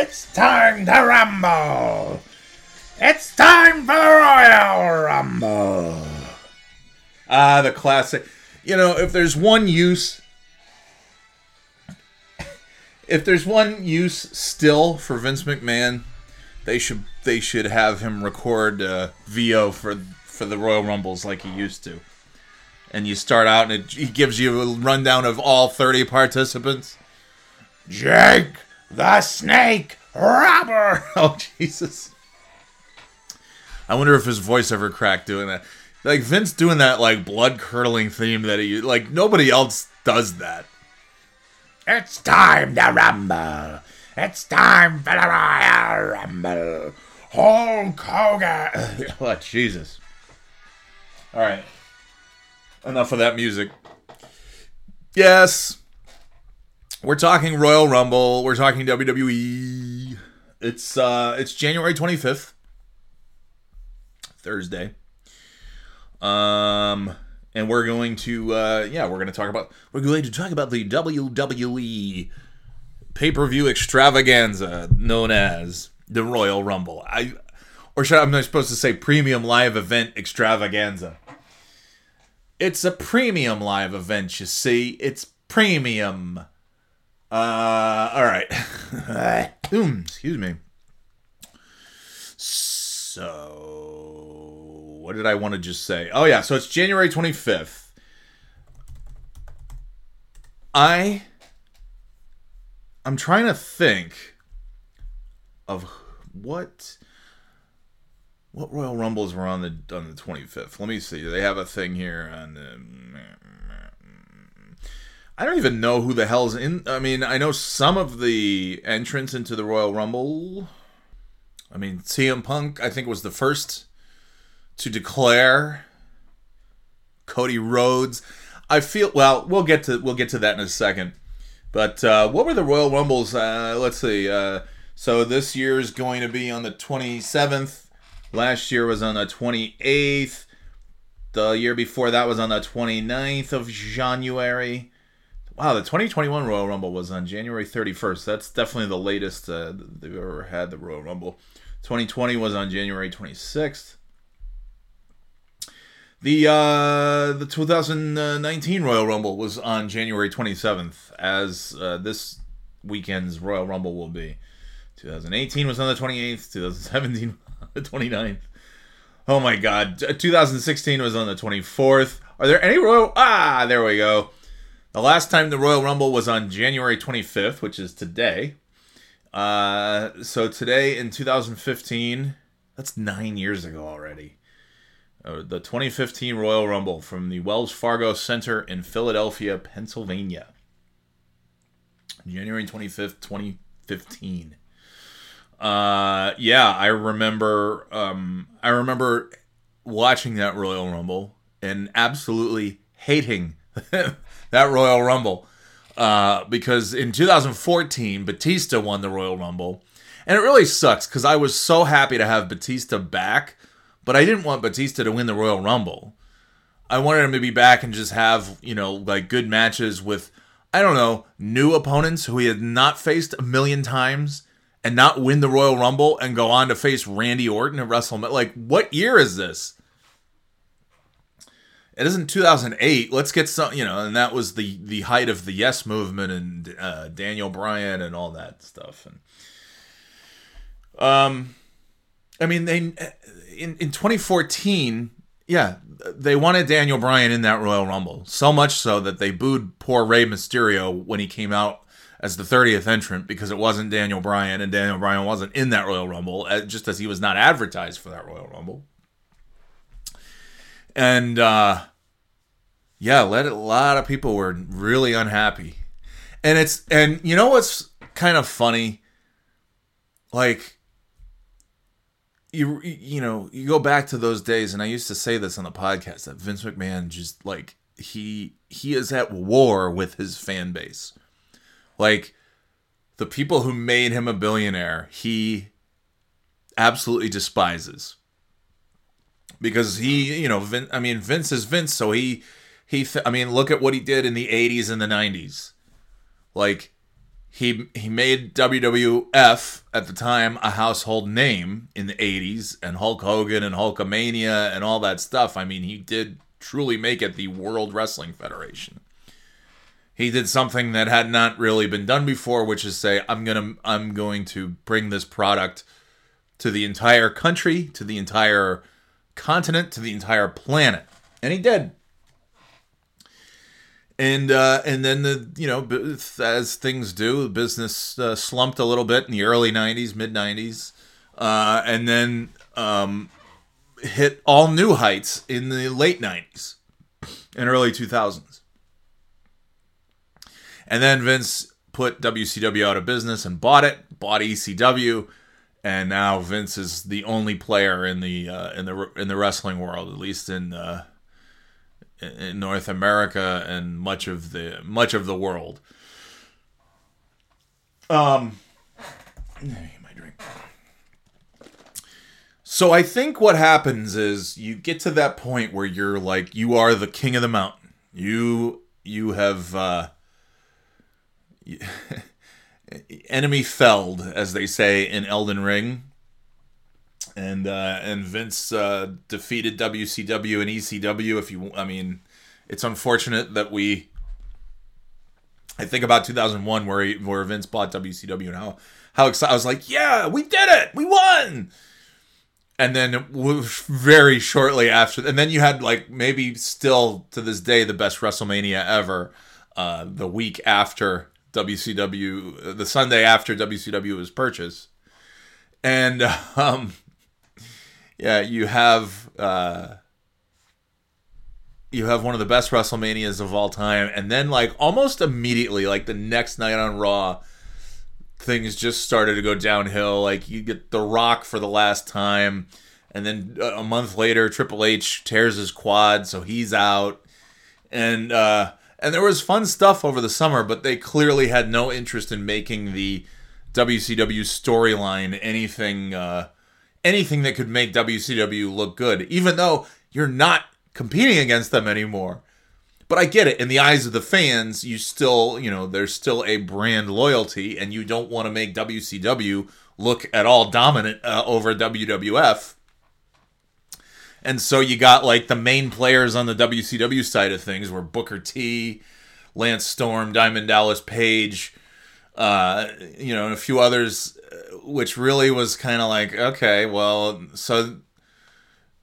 It's time to rumble. It's time for the Royal Rumble. Ah, the classic. You know, if there's one use, if there's one use still for Vince McMahon, they should they should have him record uh, VO for for the Royal Rumbles like he used to. And you start out and it, he gives you a rundown of all 30 participants. Jake the Snake Roberts. Oh Jesus! I wonder if his voice ever cracked doing that. Like Vince doing that like blood curdling theme that he like nobody else does that. It's time to rumble. It's time for the Royal Rumble. Hulk Hogan. oh Jesus! All right, enough of that music. Yes, we're talking Royal Rumble. We're talking WWE. It's uh, it's January twenty fifth, Thursday. Um, and we're going to uh, yeah, we're going to talk about we're going to talk about the WWE pay per view extravaganza known as the Royal Rumble. I or should I, am I supposed to say premium live event extravaganza? It's a premium live event, you see. It's premium. Uh, all right. Hmm, excuse me. So, what did I want to just say? Oh yeah, so it's January 25th. I I'm trying to think of what what Royal Rumbles were on the on the 25th. Let me see. They have a thing here on the I don't even know who the hell's in. I mean, I know some of the entrants into the Royal Rumble. I mean, CM Punk, I think, was the first to declare. Cody Rhodes. I feel well. We'll get to we'll get to that in a second. But uh, what were the Royal Rumbles? Uh, let's see. Uh, so this year is going to be on the 27th. Last year was on the 28th. The year before that was on the 29th of January. Wow, the 2021 Royal Rumble was on January 31st. That's definitely the latest uh, they've ever had the Royal Rumble. 2020 was on January 26th. The uh, the 2019 Royal Rumble was on January 27th, as uh, this weekend's Royal Rumble will be. 2018 was on the 28th. 2017 on the 29th. Oh my God! 2016 was on the 24th. Are there any Royal? Ah, there we go. The last time the Royal Rumble was on January 25th, which is today. Uh, so today in 2015, that's nine years ago already. Uh, the 2015 Royal Rumble from the Wells Fargo Center in Philadelphia, Pennsylvania. January 25th, 2015. Uh, yeah, I remember. Um, I remember watching that Royal Rumble and absolutely hating that Royal Rumble. Uh, because in 2014, Batista won the Royal Rumble. And it really sucks because I was so happy to have Batista back, but I didn't want Batista to win the Royal Rumble. I wanted him to be back and just have, you know, like good matches with, I don't know, new opponents who he had not faced a million times and not win the Royal Rumble and go on to face Randy Orton at WrestleMania. Like, what year is this? It isn't 2008 let's get some you know and that was the the height of the yes movement and uh, daniel bryan and all that stuff. And um i mean they in, in 2014 yeah they wanted daniel bryan in that royal rumble. So much so that they booed poor Rey mysterio when he came out as the 30th entrant because it wasn't daniel bryan and daniel bryan wasn't in that royal rumble uh, just as he was not advertised for that royal rumble and uh yeah let a lot of people were really unhappy. And it's and you know what's kind of funny? Like you you know you go back to those days and i used to say this on the podcast that vince mcmahon just like he he is at war with his fan base. Like the people who made him a billionaire he absolutely despises because he you know Vin, i mean vince is vince so he he i mean look at what he did in the 80s and the 90s like he he made WWF at the time a household name in the 80s and Hulk Hogan and Hulkamania and all that stuff. I mean, he did truly make it the World Wrestling Federation. He did something that had not really been done before, which is say I'm to I'm going to bring this product to the entire country, to the entire continent, to the entire planet. And he did and uh, and then the you know as things do, the business uh, slumped a little bit in the early '90s, mid '90s, uh, and then um, hit all new heights in the late '90s and early 2000s. And then Vince put WCW out of business and bought it, bought ECW, and now Vince is the only player in the uh, in the in the wrestling world, at least in uh, in North America and much of the much of the world. Um, my drink. So I think what happens is you get to that point where you're like you are the king of the mountain. You you have uh, enemy felled, as they say in Elden Ring and uh, and Vince uh, defeated WCW and ECW. If you, I mean, it's unfortunate that we. I think about 2001 where he, where Vince bought WCW and how how excited I was like, yeah, we did it, we won. And then very shortly after, and then you had like maybe still to this day the best WrestleMania ever. Uh, the week after WCW, the Sunday after WCW was purchased, and um, yeah, you have uh, you have one of the best WrestleManias of all time, and then like almost immediately, like the next night on Raw, things just started to go downhill. Like you get The Rock for the last time, and then a month later, Triple H tears his quad, so he's out, and uh, and there was fun stuff over the summer, but they clearly had no interest in making the WCW storyline anything. Uh, anything that could make WCW look good, even though you're not competing against them anymore. But I get it. In the eyes of the fans, you still, you know, there's still a brand loyalty, and you don't want to make WCW look at all dominant uh, over WWF. And so you got like the main players on the WCW side of things were Booker T, Lance Storm, Diamond Dallas Page, uh, you know, and a few others which really was kind of like okay, well, so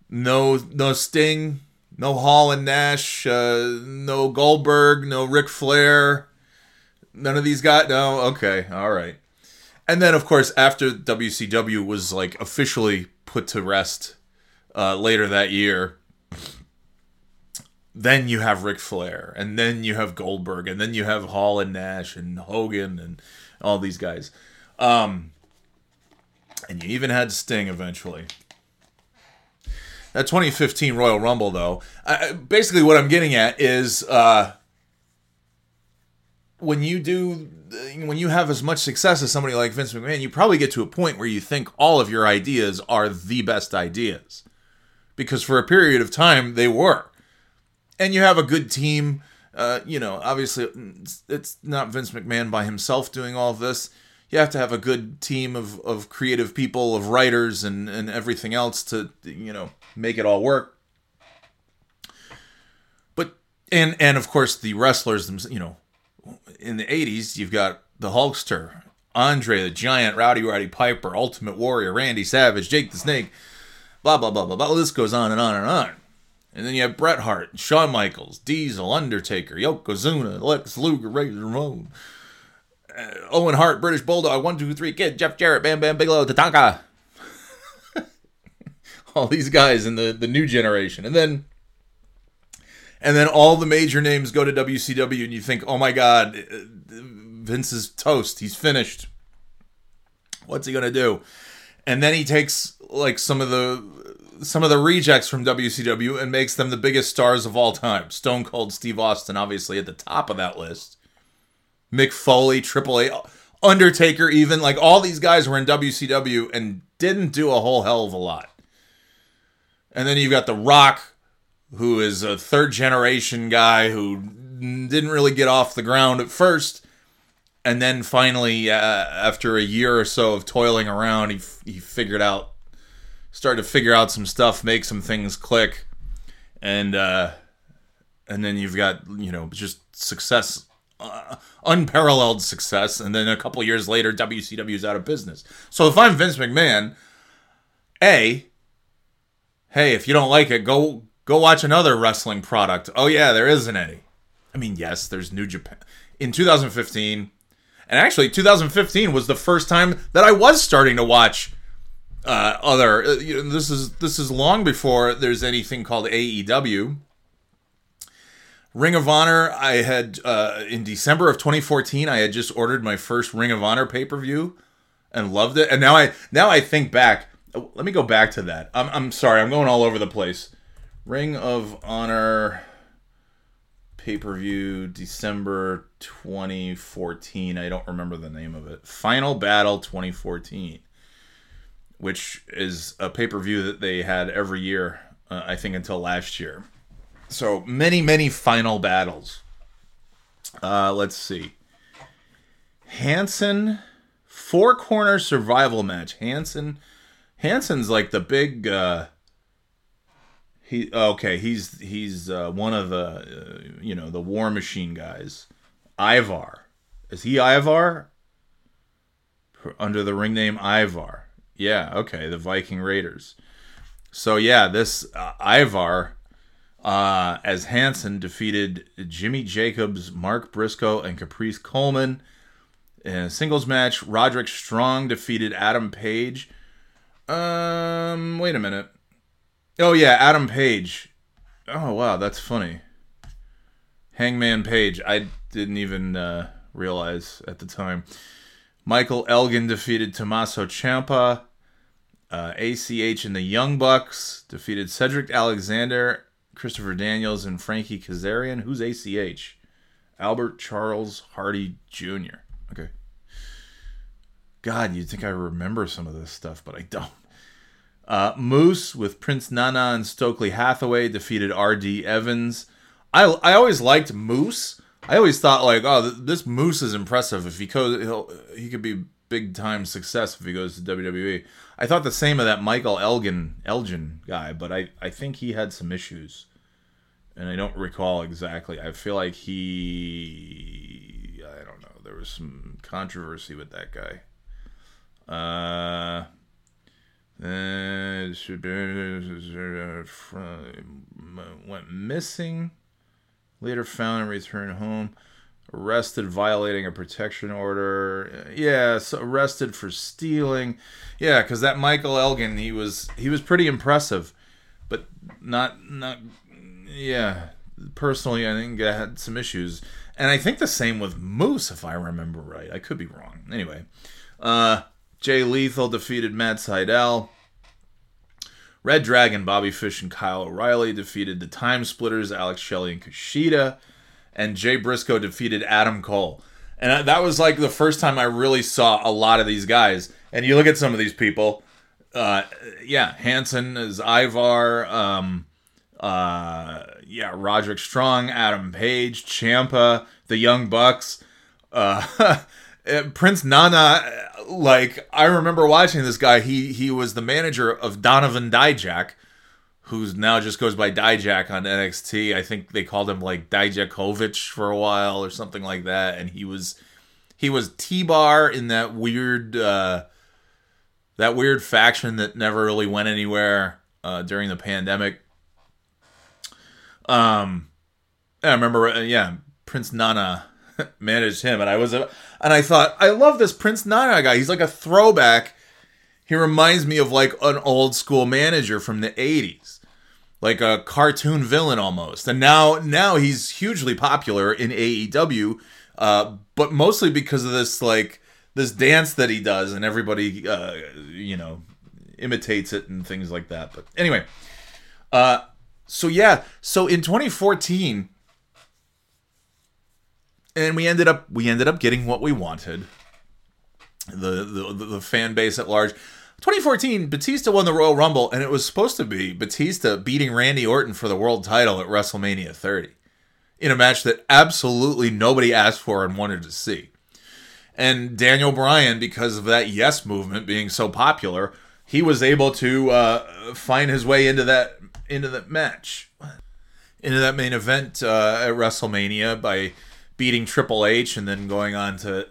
no no Sting, no Hall and Nash, uh, no Goldberg, no Ric Flair, none of these guys. No, okay, all right. And then of course after WCW was like officially put to rest uh, later that year. Then you have Ric Flair, and then you have Goldberg, and then you have Hall and Nash and Hogan and all these guys. Um, and you even had Sting eventually. That 2015 Royal Rumble, though, uh, basically what I'm getting at is uh, when you do, when you have as much success as somebody like Vince McMahon, you probably get to a point where you think all of your ideas are the best ideas. Because for a period of time, they were. And you have a good team. Uh, you know, obviously, it's not Vince McMahon by himself doing all of this you have to have a good team of, of creative people, of writers, and, and everything else to you know make it all work. But and and of course the wrestlers. You know, in the '80s, you've got the Hulkster, Andre the Giant, Rowdy Roddy Piper, Ultimate Warrior, Randy Savage, Jake the Snake, blah blah blah blah blah. This goes on and on and on. And then you have Bret Hart, Shawn Michaels, Diesel, Undertaker, Yokozuna, Lex Luger, Razor Ramon. Uh, Owen Hart, British Bulldog, one, two, three, kid, Jeff Jarrett, Bam Bam Bigelow, Tatanka. all these guys in the, the new generation. And then and then all the major names go to WCW and you think, "Oh my god, uh, Vince is toast. He's finished. What's he going to do?" And then he takes like some of the some of the rejects from WCW and makes them the biggest stars of all time. Stone Cold Steve Austin obviously at the top of that list. Mick Foley, Triple H, Undertaker, even like all these guys were in WCW and didn't do a whole hell of a lot. And then you've got The Rock, who is a third generation guy who didn't really get off the ground at first. and then finally, uh, after a year or so of toiling around, he he figured out, started to figure out some stuff, make some things click, and uh, and then you've got you know just success, uh, unparalleled success, and then a couple years later, WCW is out of business. So if I'm Vince McMahon, a, hey, if you don't like it, go go watch another wrestling product. Oh yeah, there isn't any. I mean, yes, there's New Japan in 2015 and actually, 2015 was the first time that I was starting to watch uh, other. Uh, you know, this is this is long before there's anything called AEW. Ring of Honor, I had uh, in December of 2014, I had just ordered my first Ring of Honor pay per view, and loved it. And now I now I think back. Let me go back to that. I'm I'm sorry, I'm going all over the place. Ring of Honor pay per view December 2014. I don't remember the name of it. Final Battle 2014, which is a pay per view that they had every year, uh, I think, until last year. So many, many final battles. Uh, let's see. Hanson, four corner survival match. Hanson, Hanson's like the big. Uh, he okay. He's he's uh, one of the uh, you know the War Machine guys. Ivar, is he Ivar? Under the ring name Ivar. Yeah. Okay. The Viking Raiders. So yeah, this uh, Ivar uh, as Hanson defeated Jimmy Jacobs, Mark Briscoe, and Caprice Coleman. In a singles match, Roderick Strong defeated Adam Page. Um, wait a minute. Oh yeah, Adam Page. Oh wow, that's funny. Hangman Page. I didn't even uh, realize at the time. Michael Elgin defeated Tommaso Ciampa. Uh, ACH and the Young Bucks defeated Cedric Alexander, Christopher Daniels, and Frankie Kazarian. Who's ACH? Albert Charles Hardy Jr. Okay. God, you'd think I remember some of this stuff, but I don't. Uh, Moose with Prince Nana and Stokely Hathaway defeated R.D. Evans. I, I always liked Moose. I always thought like, oh, th- this Moose is impressive. If he he'll he could be big time success if he goes to WWE. I thought the same of that Michael Elgin Elgin guy, but I I think he had some issues, and I don't recall exactly. I feel like he I don't know. There was some controversy with that guy. Uh uh, went missing. Later found and returned home. Arrested violating a protection order. Yeah, so arrested for stealing. Yeah, because that Michael Elgin, he was he was pretty impressive, but not not. Yeah, personally, I think I had some issues, and I think the same with Moose, if I remember right. I could be wrong. Anyway, uh, Jay Lethal defeated Matt Sydal. Red Dragon, Bobby Fish, and Kyle O'Reilly defeated the Time Splitters, Alex Shelley and Kushida. And Jay Briscoe defeated Adam Cole. And that was like the first time I really saw a lot of these guys. And you look at some of these people. Uh, yeah, Hanson is Ivar. Um, uh, yeah, Roderick Strong, Adam Page, Ciampa, the Young Bucks. Uh, Uh, Prince Nana, like I remember watching this guy. He he was the manager of Donovan Dijak, who's now just goes by Dijak on NXT. I think they called him like Dijakovic for a while or something like that. And he was he was T Bar in that weird uh, that weird faction that never really went anywhere uh, during the pandemic. Um, I remember, uh, yeah, Prince Nana managed him, and I was a, and I thought I love this Prince Nana guy. He's like a throwback. He reminds me of like an old school manager from the '80s, like a cartoon villain almost. And now now he's hugely popular in AEW, uh, but mostly because of this like this dance that he does, and everybody uh, you know imitates it and things like that. But anyway, uh, so yeah, so in 2014 and we ended up we ended up getting what we wanted. The the the fan base at large. 2014, Batista won the Royal Rumble, and it was supposed to be Batista beating Randy Orton for the world title at WrestleMania 30 in a match that absolutely nobody asked for and wanted to see. And Daniel Bryan, because of that yes movement being so popular, he was able to uh, find his way into that into that match, into that main event uh, at WrestleMania by beating Triple H and then going on to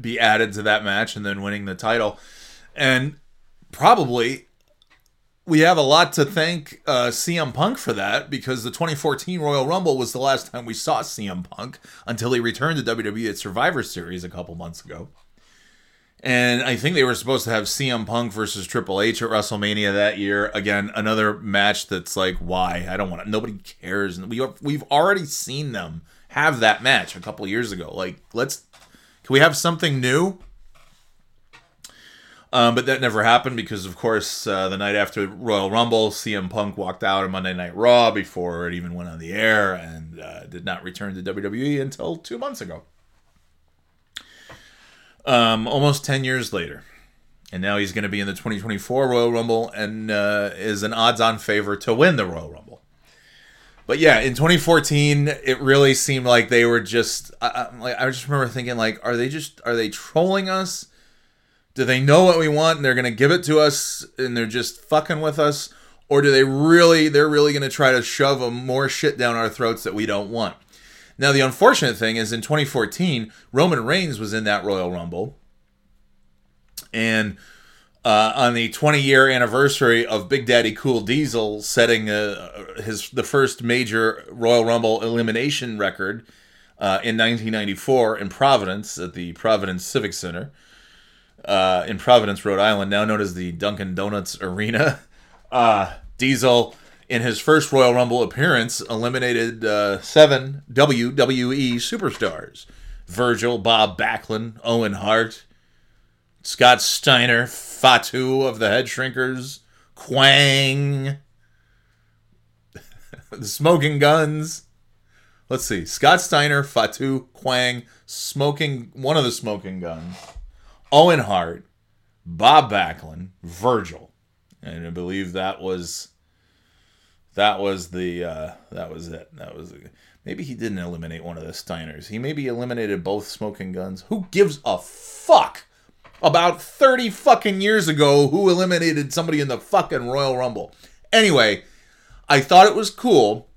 be added to that match and then winning the title. And probably we have a lot to thank uh, CM Punk for that because the 2014 Royal Rumble was the last time we saw CM Punk until he returned to WWE at Survivor Series a couple months ago. And I think they were supposed to have CM Punk versus Triple H at WrestleMania that year. Again, another match that's like, why? I don't want to. Nobody cares. And We we've already seen them have that match a couple years ago. Like, let's can we have something new? Um, but that never happened because, of course, uh, the night after Royal Rumble, CM Punk walked out on Monday Night Raw before it even went on the air and uh, did not return to WWE until two months ago. Um, almost 10 years later. And now he's going to be in the 2024 Royal Rumble and uh, is an odds on favor to win the Royal Rumble. But yeah, in 2014, it really seemed like they were just. I, like I just remember thinking, like, are they just are they trolling us? Do they know what we want and they're gonna give it to us and they're just fucking with us, or do they really they're really gonna try to shove more shit down our throats that we don't want? Now, the unfortunate thing is in 2014, Roman Reigns was in that Royal Rumble. And uh, on the 20 year anniversary of Big Daddy Cool Diesel setting uh, his the first major Royal Rumble elimination record uh, in 1994 in Providence at the Providence Civic Center uh, in Providence, Rhode Island, now known as the Dunkin' Donuts Arena. Uh, Diesel in his first Royal Rumble appearance, eliminated uh, seven WWE superstars Virgil, Bob Backlund, Owen Hart, Scott Steiner, Fatu of the Head Shrinkers, Kwang, the Smoking Guns. Let's see. Scott Steiner, Fatu, Kwang, Smoking, one of the Smoking Guns, Owen Hart, Bob Backlund, Virgil. And I believe that was that was the uh, that was it. That was maybe he didn't eliminate one of the Steiners. He maybe eliminated both smoking guns. Who gives a fuck? About 30 fucking years ago, who eliminated somebody in the fucking Royal Rumble? Anyway, I thought it was cool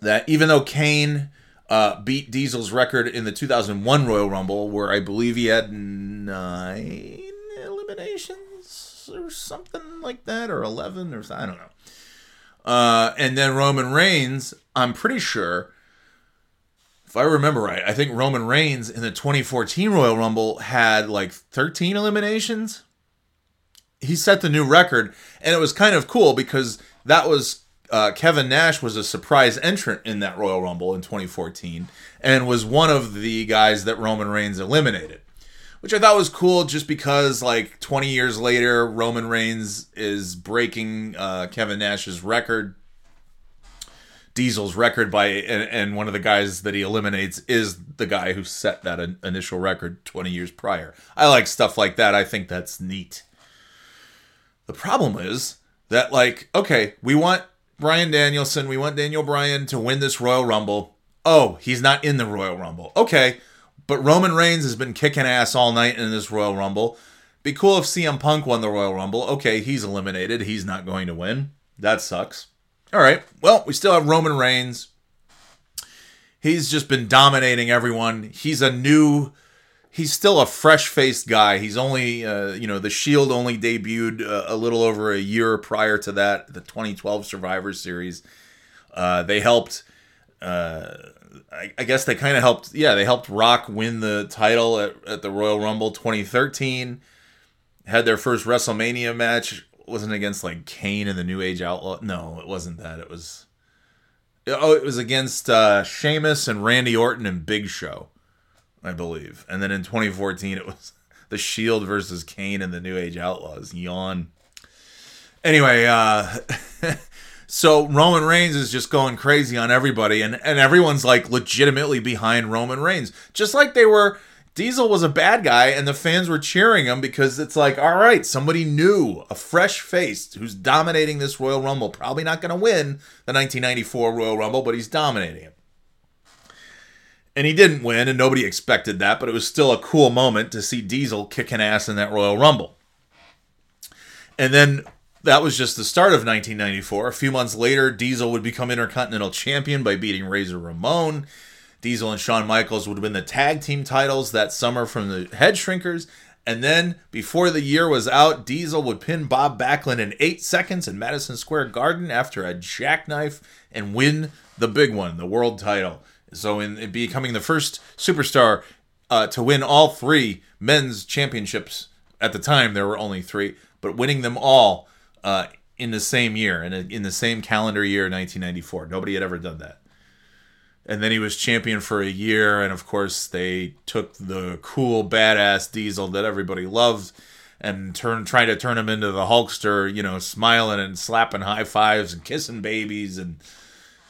that even though Kane uh, beat Diesel's record in the 2001 Royal Rumble, where I believe he had nine eliminations or something like that, or 11 or I don't know. Uh, and then Roman Reigns, I'm pretty sure, if I remember right, I think Roman Reigns in the 2014 Royal Rumble had like 13 eliminations. He set the new record, and it was kind of cool because that was uh, Kevin Nash was a surprise entrant in that Royal Rumble in 2014 and was one of the guys that Roman Reigns eliminated which I thought was cool just because like 20 years later Roman Reigns is breaking uh, Kevin Nash's record Diesel's record by and, and, one of the guys that he eliminates is the guy who set that in, initial record 20 years prior. I like stuff like that. I think that's neat. The problem is that like okay, we want Bryan Danielson, we want Daniel Bryan to win this Royal Rumble. Oh, he's not in the Royal Rumble. Okay, but Roman Reigns has been kicking ass all night in this Royal Rumble. Be cool if CM Punk won the Royal Rumble. Okay, he's eliminated. He's not going to win. That sucks. All right. Well, we still have Roman Reigns. He's just been dominating everyone. He's a new he's still a fresh-faced guy. He's only uh, you know, the Shield only debuted uh, a little over a year prior to that, the 2012 Survivor Series. Uh, they helped uh, I, I guess they kind of helped. Yeah, they helped Rock win the title at, at the Royal Rumble 2013. Had their first WrestleMania match. wasn't against like Kane and the New Age Outlaw. No, it wasn't that. It was. Oh, it was against uh, Sheamus and Randy Orton and Big Show, I believe. And then in 2014, it was the Shield versus Kane and the New Age Outlaws. Yawn. Anyway, uh, So Roman Reigns is just going crazy on everybody, and, and everyone's like legitimately behind Roman Reigns. Just like they were Diesel was a bad guy, and the fans were cheering him because it's like, all right, somebody new, a fresh face who's dominating this Royal Rumble. Probably not going to win the 1994 Royal Rumble, but he's dominating it. And he didn't win, and nobody expected that, but it was still a cool moment to see Diesel kicking ass in that Royal Rumble. And then that was just the start of 1994. A few months later, Diesel would become Intercontinental Champion by beating Razor Ramon. Diesel and Shawn Michaels would win the tag team titles that summer from the Head Shrinkers. And then, before the year was out, Diesel would pin Bob Backlund in eight seconds in Madison Square Garden after a jackknife and win the big one, the world title. So, in, in becoming the first superstar uh, to win all three men's championships at the time, there were only three, but winning them all uh, in the same year, in, in the same calendar year, 1994. Nobody had ever done that. And then he was champion for a year, and of course, they took the cool, badass Diesel that everybody loved and turn try to turn him into the Hulkster, you know, smiling and slapping high fives and kissing babies and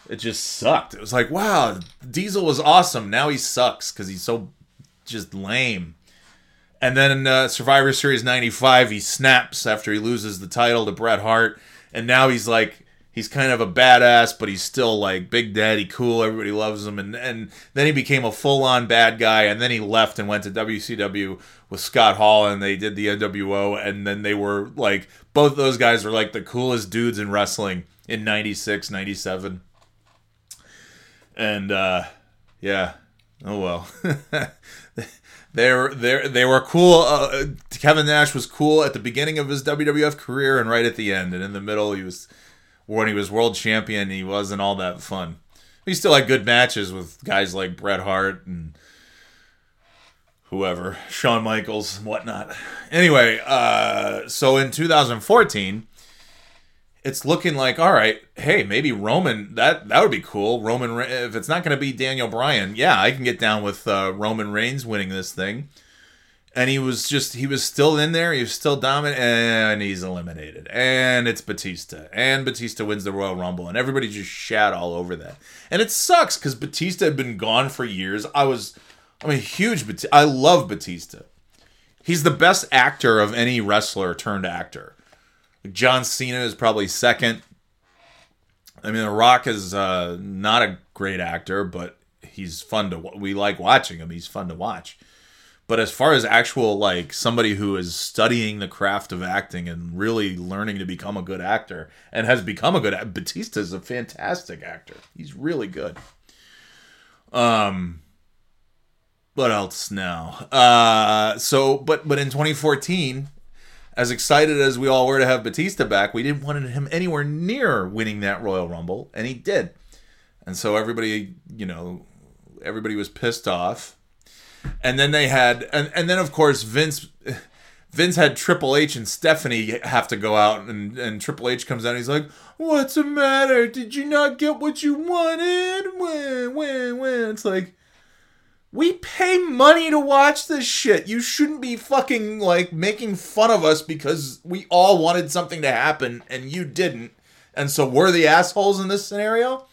it just sucked. It was like, wow, Diesel was awesome. Now he sucks because he's so just lame. And then uh, Survivor Series 95, he snaps after he loses the title to Bret Hart. And now he's like, he's kind of a badass, but he's still like Big Daddy cool. Everybody loves him. And, and then he became a full on bad guy. And then he left and went to WCW with Scott Hall and they did the NWO. And then they were like, both those guys were like the coolest dudes in wrestling in 96, 97 and uh, yeah, oh well. they were they they were cool. Uh, Kevin Nash was cool at the beginning of his WWF career and right at the end, and in the middle he was when he was world champion. He wasn't all that fun. He still had good matches with guys like Bret Hart and whoever, Shawn Michaels whatnot. Anyway, uh, so in 2014 it's looking like all right hey maybe roman that that would be cool. Roman if it's not going to be daniel bryan yeah i can get down with uh, roman reigns winning this thing. And he was just he was still in there he was still dominant and he's eliminated. And it's batista. And batista wins the royal rumble and everybody just shat all over that. And it sucks because batista had been gone for years. I was i'm a huge batista i love batista. He's the best actor of any wrestler turned actor John Cena is probably second. I mean, The Rock is uh, not a great actor, but he's fun to. We like watching him. He's fun to watch. But as far as actual like somebody who is studying the craft of acting and really learning to become a good actor and has become a good Batista is a fantastic actor. He's really good. Um what else now? Uh so but but in 2014 as excited as we all were to have Batista back, we didn't want him anywhere near winning that Royal Rumble, and he did. And so everybody, you know, everybody was pissed off. And then they had, and, and then of course Vince, Vince had Triple H and Stephanie have to go out, and, and Triple H comes out and he's like, What's the matter? Did you not get what you wanted? When, when, when? It's like, we pay money to watch this shit. You shouldn't be fucking like making fun of us because we all wanted something to happen and you didn't. And so we're the assholes in this scenario.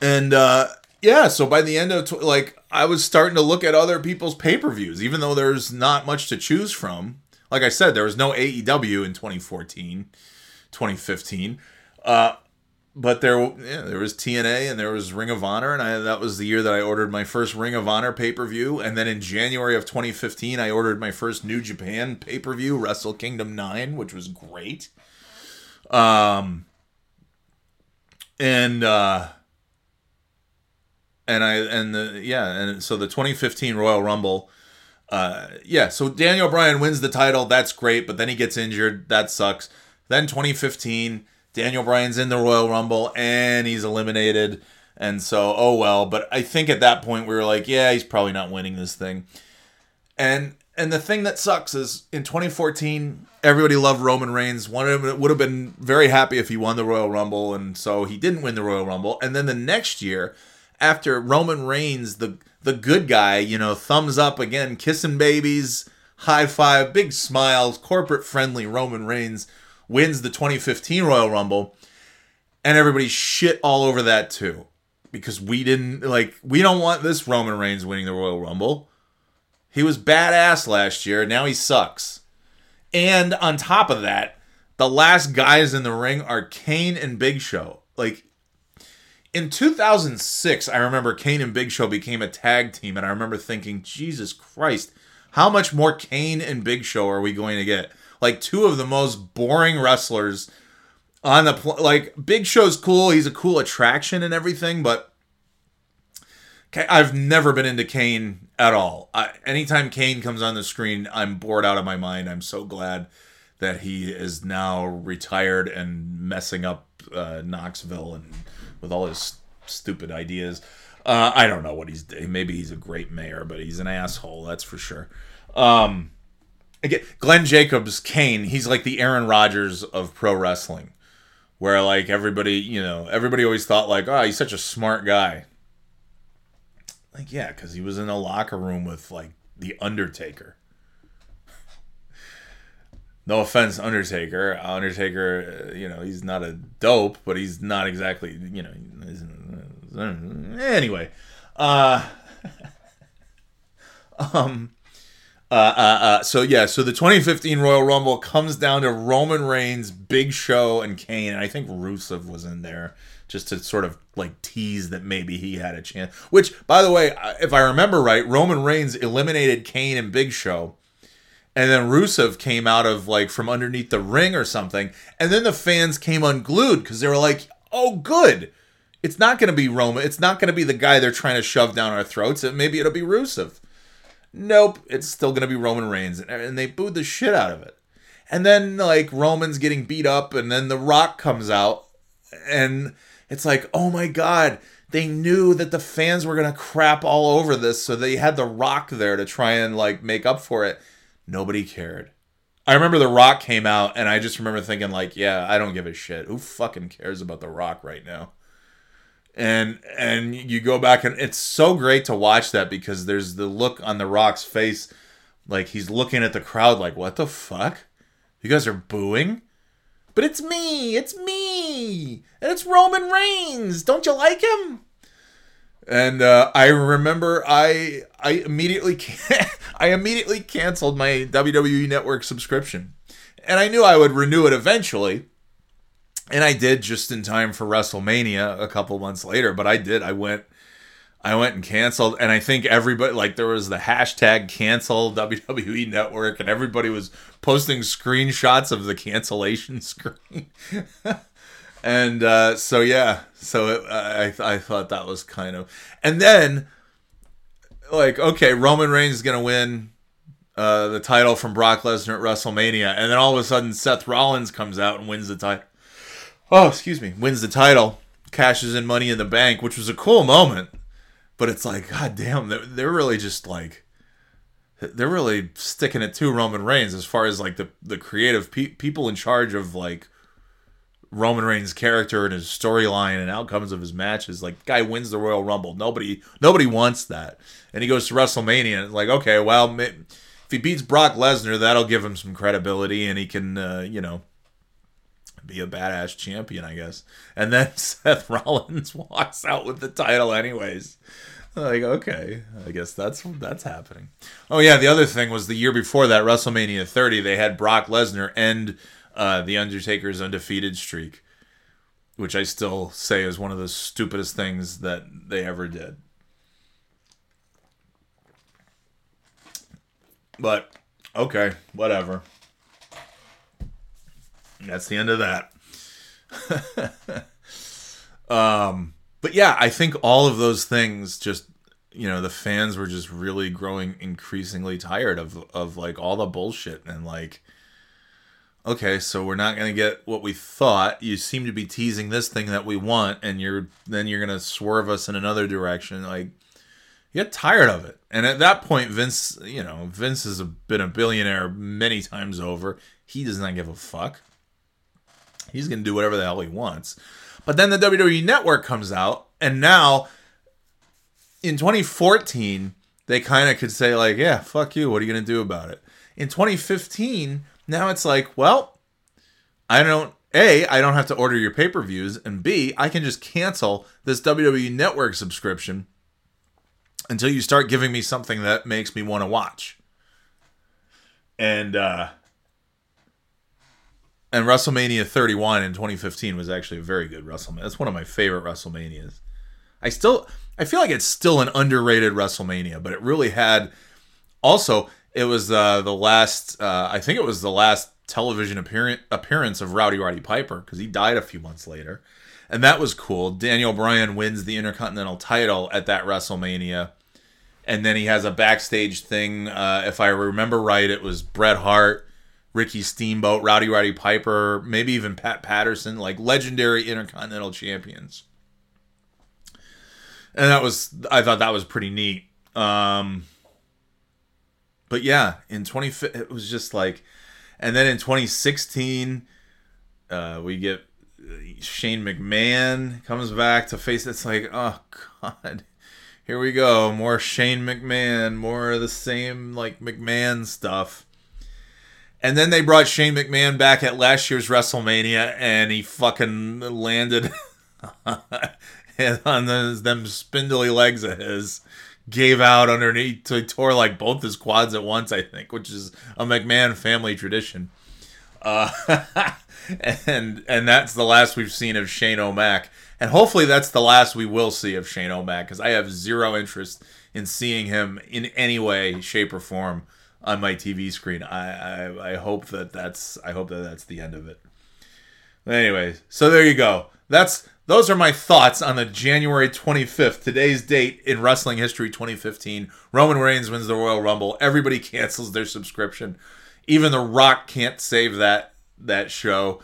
And uh yeah, so by the end of tw- like I was starting to look at other people's pay-per-views even though there's not much to choose from. Like I said, there was no AEW in 2014, 2015. Uh but there yeah, there was TNA and there was Ring of Honor and I that was the year that I ordered my first Ring of Honor pay-per-view. And then in January of 2015 I ordered my first New Japan pay-per-view Wrestle Kingdom 9 which was great. Um and uh and I and the yeah and so the 2015 Royal Rumble uh yeah so Daniel Bryan wins the title. That's great but then he gets injured. That sucks. Then 2015 Daniel Bryan's in the Royal Rumble and he's eliminated. And so, oh well. But I think at that point we were like, yeah, he's probably not winning this thing. And and the thing that sucks is in 2014, everybody loved Roman Reigns. One of them would have been very happy if he won the Royal Rumble, and so he didn't win the Royal Rumble. And then the next year, after Roman Reigns, the the good guy, you know, thumbs up again, kissing babies, high five, big smiles, corporate friendly Roman Reigns wins the 2015 Royal Rumble, and everybody shit all over that too. Because we didn't like we don't want this Roman Reigns winning the Royal Rumble. He was badass last year, now he sucks. And on top of that, the last guys in the ring are Kane and Big Show. Like in 2006, I remember Kane and Big Show became a tag team, and I remember thinking, Jesus Christ, how much more Kane and Big Show are we going to get? Like two of the most boring wrestlers on the pl- like. Big Show's cool; he's a cool attraction and everything, but I've never been into Kane at all. I, anytime Kane comes on the screen, I'm bored out of my mind. I'm so glad that he is now retired and messing up uh, Knoxville and with all his stupid ideas. Uh, I don't know what he's. Maybe he's a great mayor, but he's an asshole. That's for sure. Um, again, Glenn Jacobs, Kane. He's like the Aaron Rodgers of pro wrestling, where like everybody, you know, everybody always thought like, oh, he's such a smart guy. Like, yeah, because he was in a locker room with like the Undertaker. no offense, Undertaker. Undertaker, uh, you know, he's not a dope, but he's not exactly, you know. Anyway, uh, um, uh, uh, uh, so yeah, so the 2015 Royal Rumble comes down to Roman Reigns, Big Show, and Kane, and I think Rusev was in there just to sort of like tease that maybe he had a chance. Which, by the way, if I remember right, Roman Reigns eliminated Kane and Big Show, and then Rusev came out of like from underneath the ring or something, and then the fans came unglued because they were like, "Oh, good." It's not going to be Roman. It's not going to be the guy they're trying to shove down our throats. Maybe it'll be Rusev. Nope, it's still going to be Roman Reigns. And they booed the shit out of it. And then, like, Roman's getting beat up, and then The Rock comes out, and it's like, oh my god, they knew that the fans were gonna crap all over this, so they had The Rock there to try and like make up for it. Nobody cared. I remember The Rock came out, and I just remember thinking, like, yeah, I don't give a shit. Who fucking cares about The Rock right now? And and you go back, and it's so great to watch that because there's the look on The Rock's face, like he's looking at the crowd, like, what the fuck? You guys are booing? But it's me, it's me, and it's Roman Reigns. Don't you like him? And uh, I remember I I immediately can- I immediately canceled my WWE Network subscription, and I knew I would renew it eventually. And I did just in time for WrestleMania a couple months later. But I did. I went I went and canceled, and I think everybody like there was the hashtag cancel WWE Network, and everybody was posting screenshots of the cancellation screen. and uh, so yeah, so it, I I thought that was kind of, and then like okay, Roman Reigns is gonna win uh, the title from Brock Lesnar at WrestleMania, and then all of a sudden Seth Rollins comes out and wins the title. Oh, excuse me, wins the title, cashes in Money in the Bank, which was a cool moment but it's like, god damn, they're, they're really just like they're really sticking it to Roman Reigns as far as like the the creative pe- people in charge of like Roman Reigns' character and his storyline and outcomes of his matches. Like, guy wins the Royal Rumble. Nobody nobody wants that, and he goes to WrestleMania and like, okay, well, if he beats Brock Lesnar, that'll give him some credibility, and he can, uh, you know, be a badass champion, I guess. And then Seth Rollins walks out with the title, anyways. Like, okay, I guess that's that's happening. Oh yeah, the other thing was the year before that, WrestleMania 30, they had Brock Lesnar end uh, the Undertaker's undefeated streak, which I still say is one of the stupidest things that they ever did. But okay, whatever. That's the end of that. um, but yeah, I think all of those things just you know the fans were just really growing increasingly tired of of like all the bullshit and like okay so we're not going to get what we thought. You seem to be teasing this thing that we want and you're then you're going to swerve us in another direction. Like you get tired of it. And at that point vince you know vince has been a billionaire many times over. He does not give a fuck He's going to do whatever the hell he wants. But then the WWE Network comes out, and now in 2014, they kind of could say, like, yeah, fuck you. What are you going to do about it? In 2015, now it's like, well, I don't, A, I don't have to order your pay per views, and B, I can just cancel this WWE Network subscription until you start giving me something that makes me want to watch. And, uh, and WrestleMania 31 in 2015 was actually a very good WrestleMania. That's one of my favorite WrestleManias. I still I feel like it's still an underrated WrestleMania, but it really had also it was uh, the last uh, I think it was the last television appearance appearance of Rowdy Roddy Piper because he died a few months later. And that was cool. Daniel Bryan wins the Intercontinental title at that WrestleMania. And then he has a backstage thing. Uh, if I remember right, it was Bret Hart, Ricky Steamboat, Rowdy Roddy Piper, maybe even Pat Patterson, like legendary Intercontinental champions. And that was, I thought that was pretty neat. Um, but yeah, in 20, it was just like, and then in 2016, uh, we get Shane McMahon comes back to face. It's like, oh god, here we go, more Shane McMahon, more of the same like McMahon stuff. And then they brought Shane McMahon back at last year's WrestleMania, and he fucking landed on those, them spindly legs of his. Gave out underneath. He tore like both his quads at once, I think, which is a McMahon family tradition. Uh, and and that's the last we've seen of Shane O'Mac. And hopefully that's the last we will see of Shane O'Mac because I have zero interest in seeing him in any way, shape, or form on my TV screen. I, I, I hope that that's I hope that that's the end of it. Anyway, so there you go. That's those are my thoughts on the January 25th, today's date in wrestling history 2015. Roman Reigns wins the Royal Rumble. Everybody cancels their subscription. Even The Rock can't save that that show.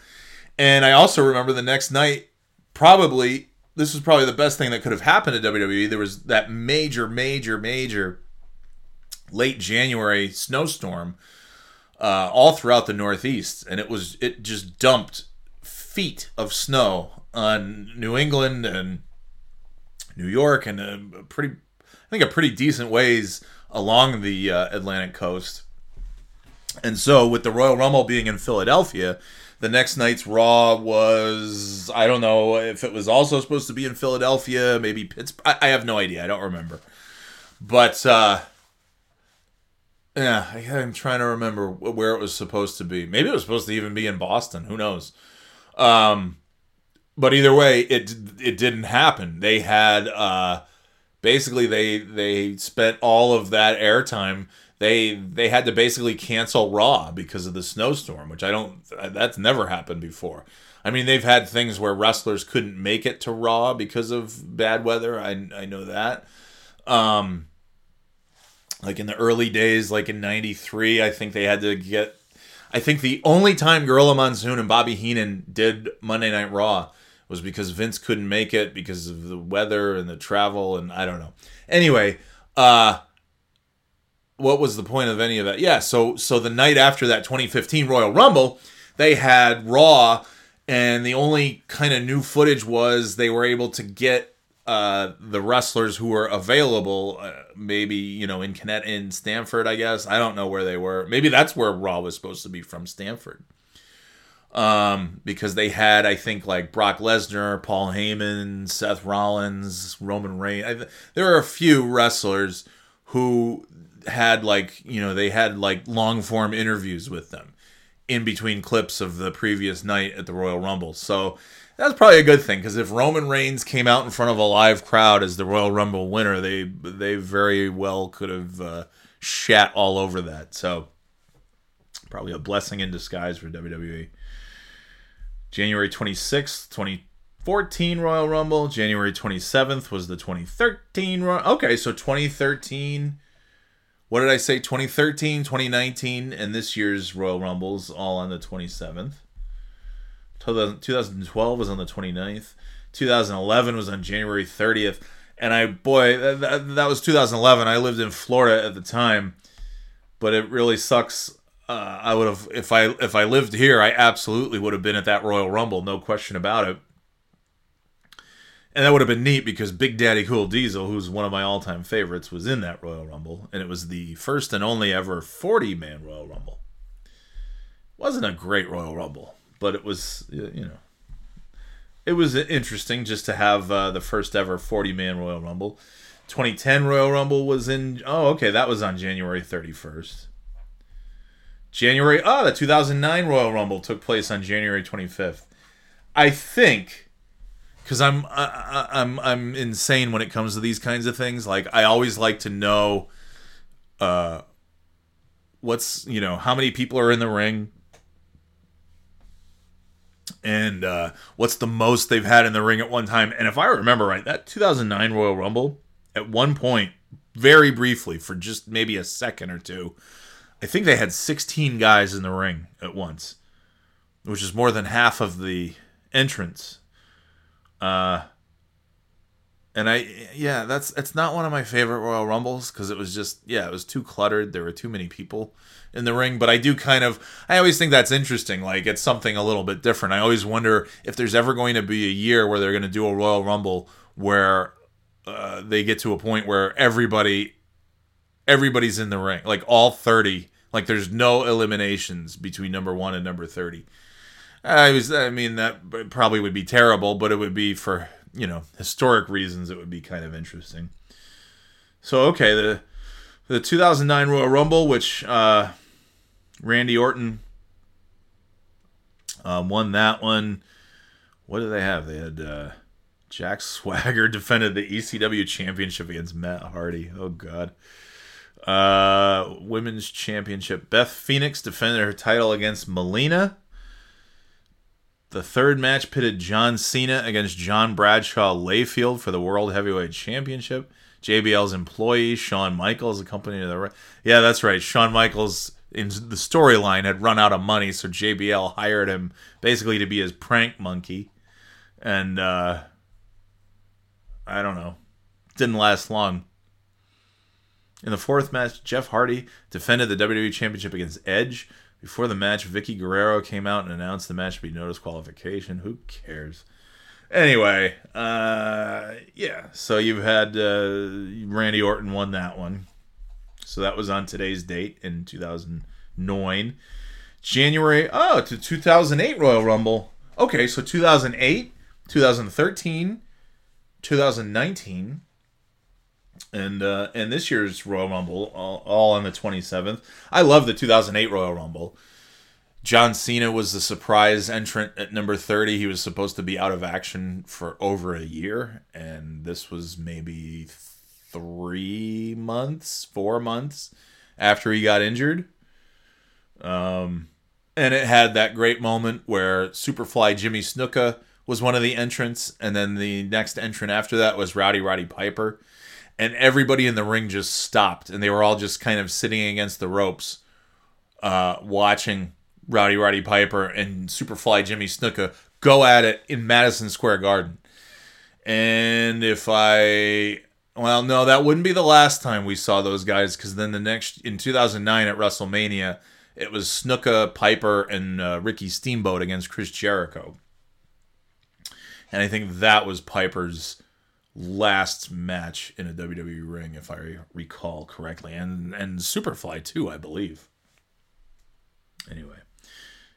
And I also remember the next night, probably this was probably the best thing that could have happened to WWE. There was that major, major, major late January snowstorm uh, all throughout the Northeast, and it was it just dumped feet of snow on New England and New York and a pretty, I think a pretty decent ways along the uh, Atlantic coast. And so, with the Royal Rumble being in Philadelphia, the next night's Raw was I don't know if it was also supposed to be in Philadelphia, maybe Pittsburgh. I, I have no idea. I don't remember. But uh, yeah, I'm trying to remember where it was supposed to be. Maybe it was supposed to even be in Boston. Who knows? Um, but either way, it it didn't happen. They had uh, basically they they spent all of that airtime they they had to basically cancel Raw because of the snowstorm, which I don't that's never happened before. I mean, they've had things where wrestlers couldn't make it to Raw because of bad weather. I I know that. Um like in the early days, like in 93, I think they had to get I think the only time Gorilla Monsoon and Bobby Heenan did Monday Night Raw was because Vince couldn't make it because of the weather and the travel and I don't know. Anyway, uh what was the point of any of that? Yeah, so so the night after that 2015 Royal Rumble, they had Raw, and the only kind of new footage was they were able to get uh, the wrestlers who were available, uh, maybe you know in Connecticut, in Stamford, I guess. I don't know where they were. Maybe that's where Raw was supposed to be from, Stamford, Um, because they had, I think, like Brock Lesnar, Paul Heyman, Seth Rollins, Roman Reigns. I, there are a few wrestlers who had like you know they had like long form interviews with them in between clips of the previous night at the Royal Rumble. So that's probably a good thing because if Roman Reigns came out in front of a live crowd as the Royal Rumble winner, they they very well could have uh, shat all over that. So probably a blessing in disguise for WWE. January 26th, 2014 Royal Rumble. January 27th was the 2013 Royal. Okay, so 2013 what did I say? 2013, 2019, and this year's Royal Rumbles all on the 27th. 2012 was on the 29th. 2011 was on January 30th. And I, boy, that, that was 2011. I lived in Florida at the time, but it really sucks. Uh, I would have, if I if I lived here, I absolutely would have been at that Royal Rumble, no question about it. And that would have been neat because Big Daddy Cool Diesel, who's one of my all time favorites, was in that Royal Rumble. And it was the first and only ever 40 man Royal Rumble. Wasn't a great Royal Rumble, but it was, you know, it was interesting just to have uh, the first ever 40 man Royal Rumble. 2010 Royal Rumble was in, oh, okay, that was on January 31st. January. Oh, the 2009 Royal Rumble took place on January 25th. I think because I'm I, I'm I'm insane when it comes to these kinds of things. Like I always like to know, uh, what's you know how many people are in the ring, and uh, what's the most they've had in the ring at one time. And if I remember right, that 2009 Royal Rumble at one point, very briefly for just maybe a second or two, I think they had 16 guys in the ring at once, which is more than half of the entrance. Uh, and I, yeah, that's it's not one of my favorite Royal Rumbles because it was just, yeah, it was too cluttered. There were too many people in the ring. But I do kind of, I always think that's interesting. Like it's something a little bit different. I always wonder if there's ever going to be a year where they're going to do a Royal Rumble where uh, they get to a point where everybody, everybody's in the ring, like all thirty. Like there's no eliminations between number one and number thirty. I was, I mean, that probably would be terrible, but it would be for you know historic reasons. It would be kind of interesting. So okay, the the 2009 Royal Rumble, which uh, Randy Orton um, won that one. What did they have? They had uh, Jack Swagger defended the ECW championship against Matt Hardy. Oh God. Uh, women's championship. Beth Phoenix defended her title against Melina. The third match pitted John Cena against John Bradshaw Layfield for the World Heavyweight Championship. JBL's employee, Shawn Michaels, accompanied the. Yeah, that's right. Shawn Michaels in the storyline had run out of money, so JBL hired him basically to be his prank monkey. And uh, I don't know. Didn't last long. In the fourth match, Jeff Hardy defended the WWE Championship against Edge. Before the match, Vickie Guerrero came out and announced the match would be no disqualification. Who cares? Anyway, uh, yeah. So you've had uh, Randy Orton won that one. So that was on today's date in 2009. January, oh, to 2008 Royal Rumble. Okay, so 2008, 2013, 2019, and uh, and this year's Royal Rumble, all, all on the 27th. I love the 2008 Royal Rumble. John Cena was the surprise entrant at number 30. He was supposed to be out of action for over a year, and this was maybe three months, four months after he got injured. Um, and it had that great moment where Superfly Jimmy Snuka was one of the entrants, and then the next entrant after that was Rowdy Roddy Piper. And everybody in the ring just stopped, and they were all just kind of sitting against the ropes, uh, watching Rowdy Roddy Piper and Superfly Jimmy Snuka go at it in Madison Square Garden. And if I well, no, that wouldn't be the last time we saw those guys because then the next in 2009 at WrestleMania, it was Snuka, Piper, and uh, Ricky Steamboat against Chris Jericho. And I think that was Piper's last match in a WWE ring, if I recall correctly, and and Superfly too, I believe. Anyway,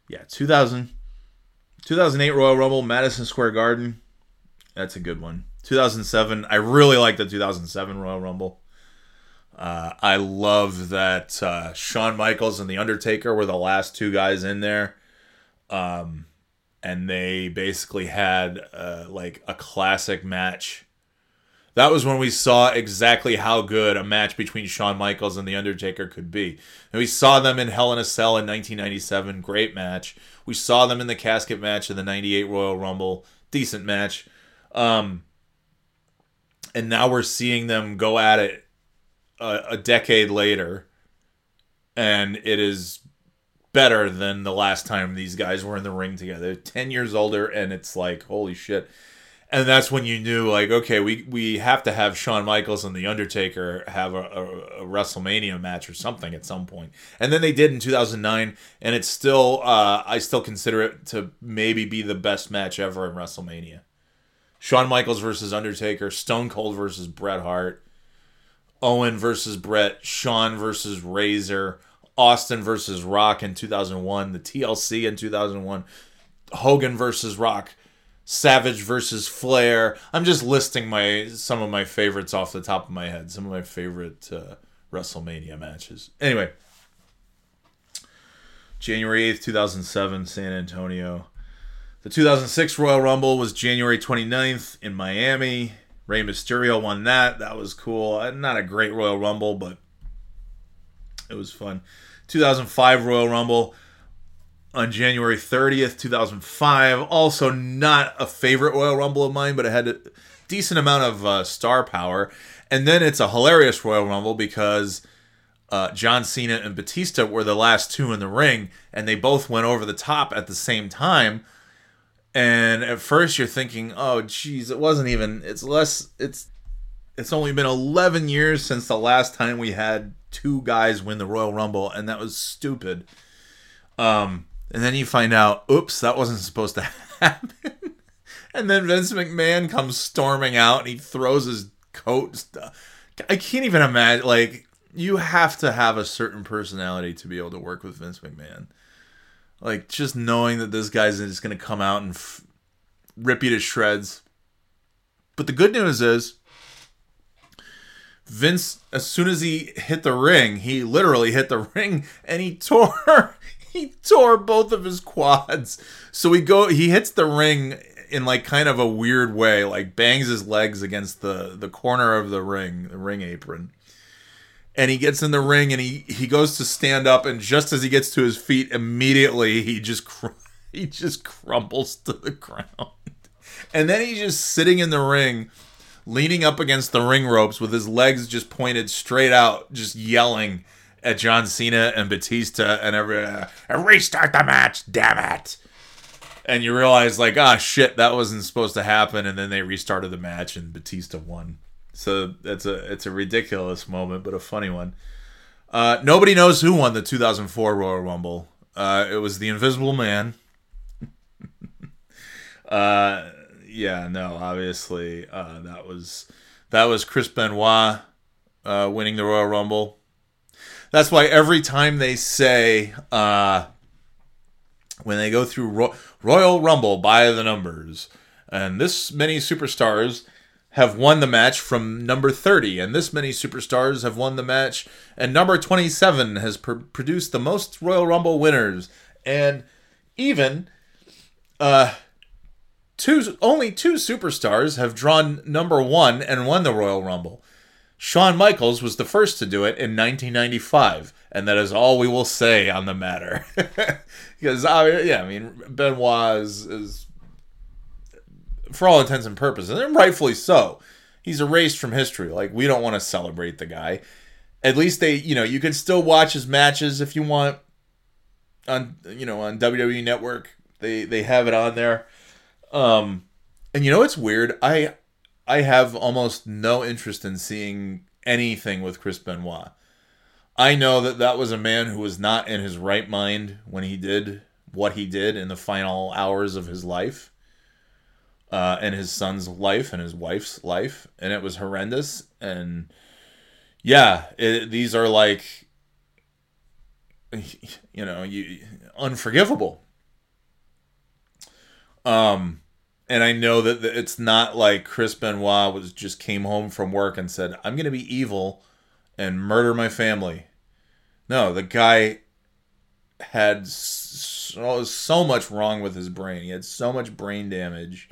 yeah, 2000, 2008 Royal Rumble, Madison Square Garden. That's a good one. 2007. I really like the 2007 Royal Rumble. Uh, I love that uh, Shawn Michaels and The Undertaker were the last two guys in there. Um, and they basically had uh, like a classic match. That was when we saw exactly how good a match between Shawn Michaels and The Undertaker could be. And we saw them in Hell in a Cell in 1997, great match. We saw them in the casket match in the 98 Royal Rumble, decent match. Um, and now we're seeing them go at it a, a decade later, and it is better than the last time these guys were in the ring together. Ten years older, and it's like holy shit. And that's when you knew, like, okay, we, we have to have Shawn Michaels and The Undertaker have a, a, a WrestleMania match or something at some point. And then they did in 2009, and it's still, uh, I still consider it to maybe be the best match ever in WrestleMania. Shawn Michaels versus Undertaker, Stone Cold versus Bret Hart, Owen versus Bret, Shawn versus Razor, Austin versus Rock in 2001, the TLC in 2001, Hogan versus Rock, Savage versus Flair. I'm just listing my some of my favorites off the top of my head, some of my favorite uh, WrestleMania matches. Anyway, January 8th, 2007, San Antonio. The 2006 Royal Rumble was January 29th in Miami. Rey Mysterio won that. That was cool. Uh, Not a great Royal Rumble, but it was fun. 2005 Royal Rumble on January 30th, 2005. Also, not a favorite Royal Rumble of mine, but it had a decent amount of uh, star power. And then it's a hilarious Royal Rumble because uh, John Cena and Batista were the last two in the ring, and they both went over the top at the same time. And at first, you're thinking, "Oh, geez, it wasn't even. It's less. It's it's only been 11 years since the last time we had two guys win the Royal Rumble, and that was stupid." Um, and then you find out, oops, that wasn't supposed to happen. and then Vince McMahon comes storming out and he throws his coat. I can't even imagine. Like, you have to have a certain personality to be able to work with Vince McMahon. Like, just knowing that this guy's just going to come out and f- rip you to shreds. But the good news is, Vince, as soon as he hit the ring, he literally hit the ring and he tore he tore both of his quads. So he go he hits the ring in like kind of a weird way, like bangs his legs against the the corner of the ring, the ring apron. And he gets in the ring and he he goes to stand up and just as he gets to his feet immediately he just cr- he just crumbles to the ground. And then he's just sitting in the ring leaning up against the ring ropes with his legs just pointed straight out, just yelling at John Cena and Batista and every uh, restart the match, damn it. And you realize like, ah shit, that wasn't supposed to happen, and then they restarted the match and Batista won. So that's a it's a ridiculous moment, but a funny one. Uh, nobody knows who won the 2004 Royal Rumble. Uh, it was the Invisible Man. uh, yeah, no, obviously uh, that was that was Chris Benoit uh, winning the Royal Rumble. That's why every time they say uh, when they go through Ro- Royal Rumble by the numbers, and this many superstars have won the match from number 30, and this many superstars have won the match, and number 27 has pr- produced the most Royal Rumble winners, and even uh, two only two superstars have drawn number one and won the Royal Rumble. Shawn Michaels was the first to do it in 1995, and that is all we will say on the matter. because, uh, yeah, I mean, Benoit is, is, for all intents and purposes, and rightfully so, he's erased from history. Like, we don't want to celebrate the guy. At least they, you know, you can still watch his matches if you want on, you know, on WWE Network. They they have it on there. Um, and you know what's weird? I I have almost no interest in seeing anything with Chris Benoit. I know that that was a man who was not in his right mind when he did what he did in the final hours of his life, uh, and his son's life and his wife's life, and it was horrendous. And yeah, it, these are like, you know, you unforgivable. Um, and I know that it's not like Chris Benoit was just came home from work and said, "I'm going to be evil and murder my family." No, the guy had so, so much wrong with his brain. He had so much brain damage,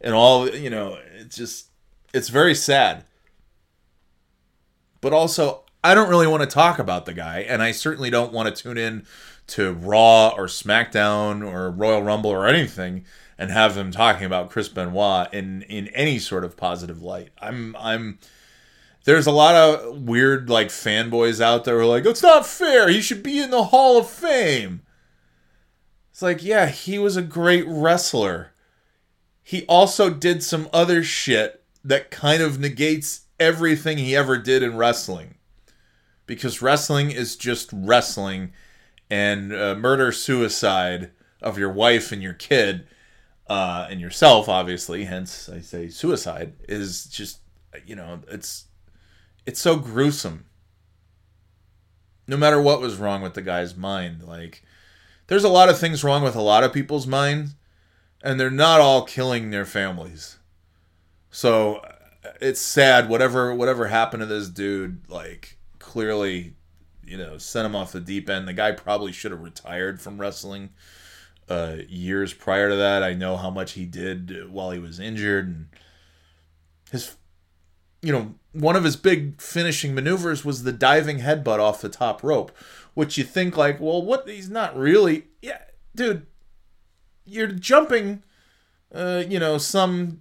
and all you know. It's just it's very sad. But also, I don't really want to talk about the guy, and I certainly don't want to tune in to Raw or SmackDown or Royal Rumble or anything and have them talking about Chris Benoit in in any sort of positive light. I'm I'm there's a lot of weird like fanboys out there who are like, it's not fair. He should be in the Hall of Fame. It's like, yeah, he was a great wrestler. He also did some other shit that kind of negates everything he ever did in wrestling. Because wrestling is just wrestling, and uh, murder suicide of your wife and your kid uh, and yourself, obviously, hence I say suicide, is just, you know, it's it's so gruesome. No matter what was wrong with the guy's mind, like there's a lot of things wrong with a lot of people's minds, and they're not all killing their families. So it's sad. Whatever whatever happened to this dude, like clearly, you know sent him off the deep end. The guy probably should have retired from wrestling uh, years prior to that. I know how much he did while he was injured, and his, you know, one of his big finishing maneuvers was the diving headbutt off the top rope, which you think like, well, what? He's not really, yeah, dude. You're jumping, uh, you know, some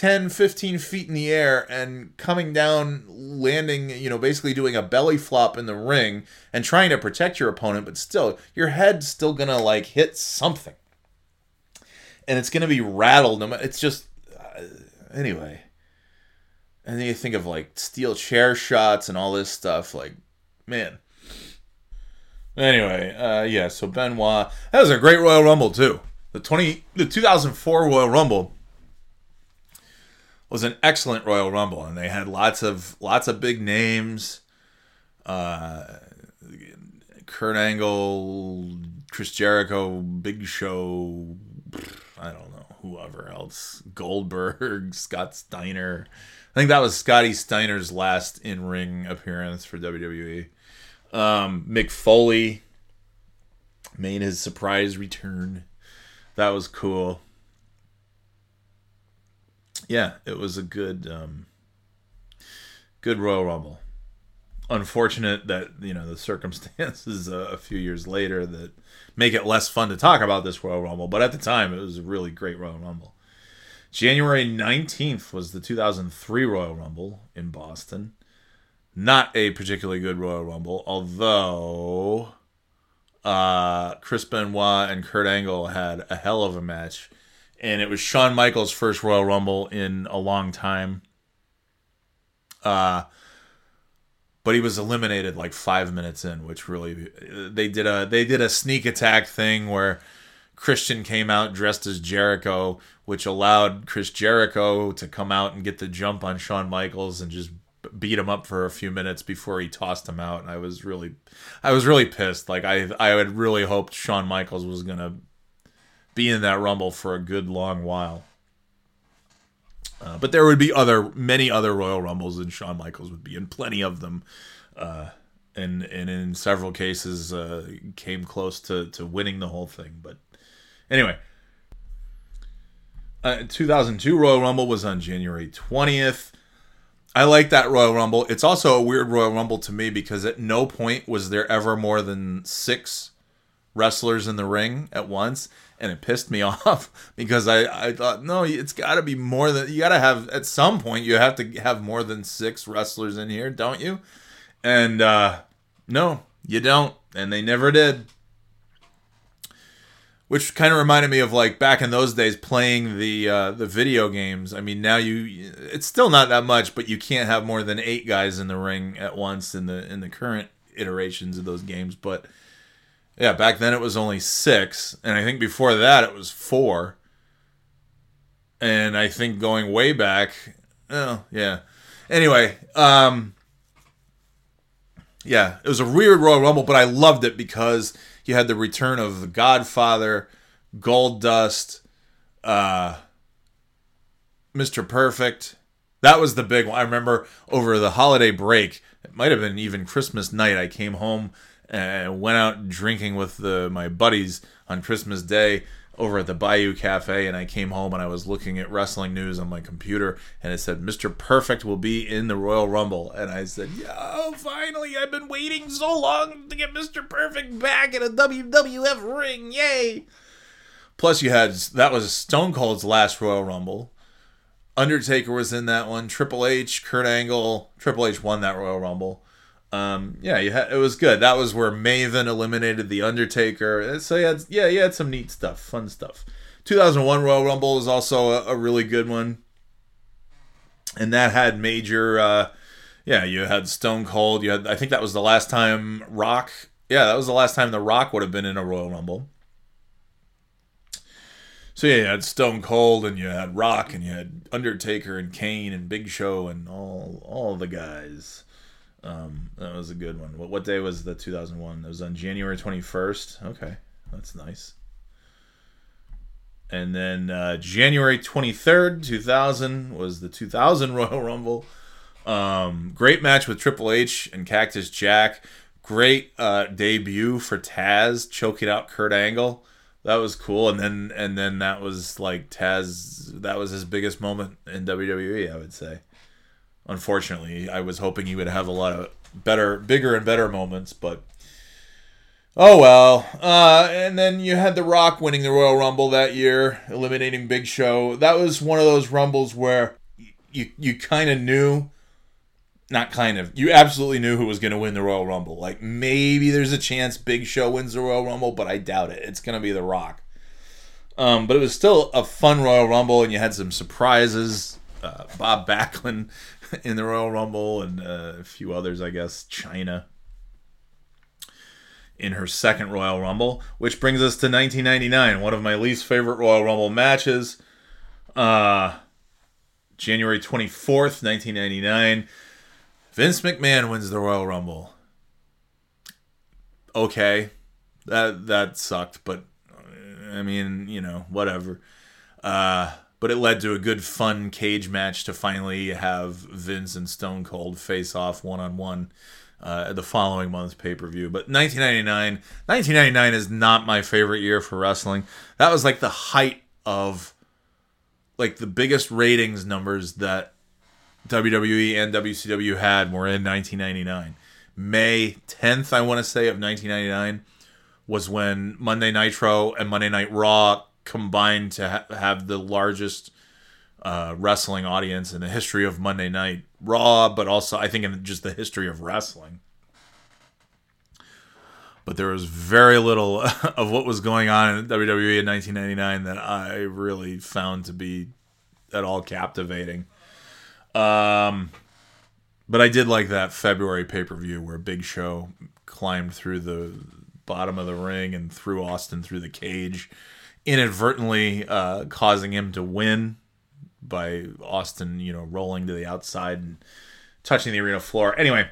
10, 15 feet in the air and coming down, landing, you know, basically doing a belly flop in the ring and trying to protect your opponent, but still, your head's still gonna like hit something. And it's gonna be rattled. It's just, uh, anyway. And then you think of like steel chair shots and all this stuff. Like, man. Anyway, uh, yeah, so Benoit. That was a great Royal Rumble, too. The 20, the 2004 Royal Rumble was an excellent Royal Rumble, and they had lots of lots of big names. Uh, Kurt Angle, Chris Jericho, Big Show. I don't know whoever else. Goldberg, Scott Steiner. I think that was Scotty Steiner's last in ring appearance for WWE. Um, Mick Foley made his surprise return. That was cool yeah, it was a good, um, good Royal Rumble. Unfortunate that you know the circumstances uh, a few years later that make it less fun to talk about this Royal Rumble, but at the time it was a really great Royal Rumble. January 19th was the 2003 Royal Rumble in Boston. Not a particularly good Royal Rumble, although uh, Chris Benoit and Kurt Angle had a hell of a match and it was Shawn Michaels' first Royal Rumble in a long time. Uh, but he was eliminated like five minutes in, which really they did a they did a sneak attack thing where Christian came out dressed as Jericho, which allowed Chris Jericho to come out and get the jump on Shawn Michaels and just beat him up for a few minutes before he tossed him out. And I was really, I was really pissed. Like I, I had really hoped Shawn Michaels was gonna be in that rumble for a good long while. Uh, but there would be other many other Royal Rumbles, and Shawn Michaels would be in plenty of them, uh, and and in several cases uh, came close to to winning the whole thing. But anyway, uh, 2002 Royal Rumble was on January 20th. I like that Royal Rumble. It's also a weird Royal Rumble to me because at no point was there ever more than six wrestlers in the ring at once and it pissed me off because I, I thought no it's got to be more than you got to have at some point you have to have more than six wrestlers in here don't you and uh no you don't and they never did which kind of reminded me of like back in those days playing the uh, the video games. I mean, now you it's still not that much, but you can't have more than eight guys in the ring at once in the in the current iterations of those games. But yeah, back then it was only six, and I think before that it was four. And I think going way back, oh yeah. Anyway, um, yeah, it was a weird Royal Rumble, but I loved it because you had the return of the Godfather, Goldust, uh, Mr. Perfect. That was the big one. I remember over the holiday break, it might have been even Christmas night. I came home and went out drinking with the, my buddies on Christmas Day over at the Bayou Cafe, and I came home and I was looking at wrestling news on my computer, and it said Mr. Perfect will be in the Royal Rumble, and I said, "Yo, finally! I've been waiting so long to get Mr. Perfect back in a WWF ring! Yay!" Plus, you had that was Stone Cold's last Royal Rumble. Undertaker was in that one. Triple H, Kurt Angle. Triple H won that Royal Rumble. Um, yeah, you had, it was good. That was where Maven eliminated the Undertaker. So you had, yeah, you had some neat stuff, fun stuff. 2001 Royal Rumble is also a, a really good one, and that had major. Uh, yeah, you had Stone Cold. You had, I think that was the last time Rock. Yeah, that was the last time the Rock would have been in a Royal Rumble. So yeah, you had Stone Cold and you had Rock and you had Undertaker and Kane and Big Show and all all the guys. Um, that was a good one. What what day was the 2001? It was on January 21st. Okay, that's nice. And then uh, January 23rd, 2000 was the 2000 Royal Rumble. Um, great match with Triple H and Cactus Jack. great uh, debut for Taz choking out Kurt Angle. That was cool, and then and then that was like Taz. That was his biggest moment in WWE, I would say. Unfortunately, I was hoping he would have a lot of better, bigger, and better moments, but oh well. Uh, and then you had The Rock winning the Royal Rumble that year, eliminating Big Show. That was one of those rumbles where you you kind of knew not kind of. You absolutely knew who was going to win the Royal Rumble. Like maybe there's a chance Big Show wins the Royal Rumble, but I doubt it. It's going to be The Rock. Um, but it was still a fun Royal Rumble, and you had some surprises. Uh, Bob Backlund in the Royal Rumble, and uh, a few others, I guess. Chyna in her second Royal Rumble, which brings us to 1999, one of my least favorite Royal Rumble matches. Uh, January 24th, 1999. Vince McMahon wins the Royal Rumble. Okay, that that sucked, but I mean, you know, whatever. Uh, but it led to a good, fun cage match to finally have Vince and Stone Cold face off one on one at the following month's pay per view. But 1999, 1999 is not my favorite year for wrestling. That was like the height of like the biggest ratings numbers that WWE and WCW had were in 1999. May 10th, I want to say, of 1999 was when Monday Nitro and Monday Night Raw combined to ha- have the largest uh, wrestling audience in the history of Monday Night Raw, but also I think in just the history of wrestling. But there was very little of what was going on in WWE in 1999 that I really found to be at all captivating. Um, but I did like that February pay per view where Big Show climbed through the bottom of the ring and threw Austin through the cage, inadvertently uh, causing him to win by Austin, you know, rolling to the outside and touching the arena floor. Anyway,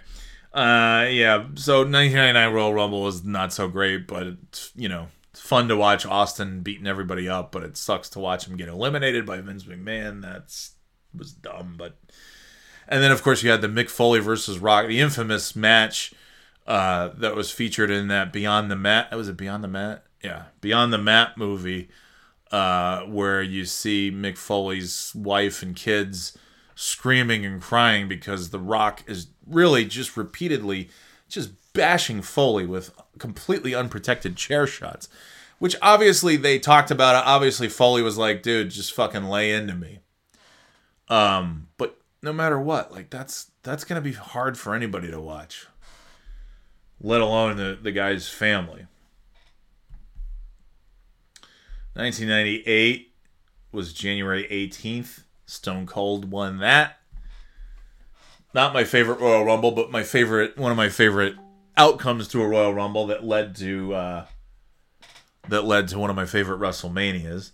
uh, yeah, so 1999 Royal Rumble was not so great, but it's, you know, it's fun to watch Austin beating everybody up, but it sucks to watch him get eliminated by Vince McMahon. That's was dumb, but and then of course you had the Mick Foley versus Rock, the infamous match uh, that was featured in that Beyond the Mat. Was it Beyond the Mat? Yeah, Beyond the Mat movie, uh, where you see Mick Foley's wife and kids screaming and crying because The Rock is really just repeatedly just bashing Foley with completely unprotected chair shots. Which obviously they talked about it. Obviously Foley was like, dude, just fucking lay into me. Um, but no matter what, like that's that's gonna be hard for anybody to watch. Let alone the, the guy's family. 1998 was January 18th. Stone Cold won that. Not my favorite Royal Rumble, but my favorite one of my favorite outcomes to a Royal Rumble that led to uh, that led to one of my favorite WrestleManias.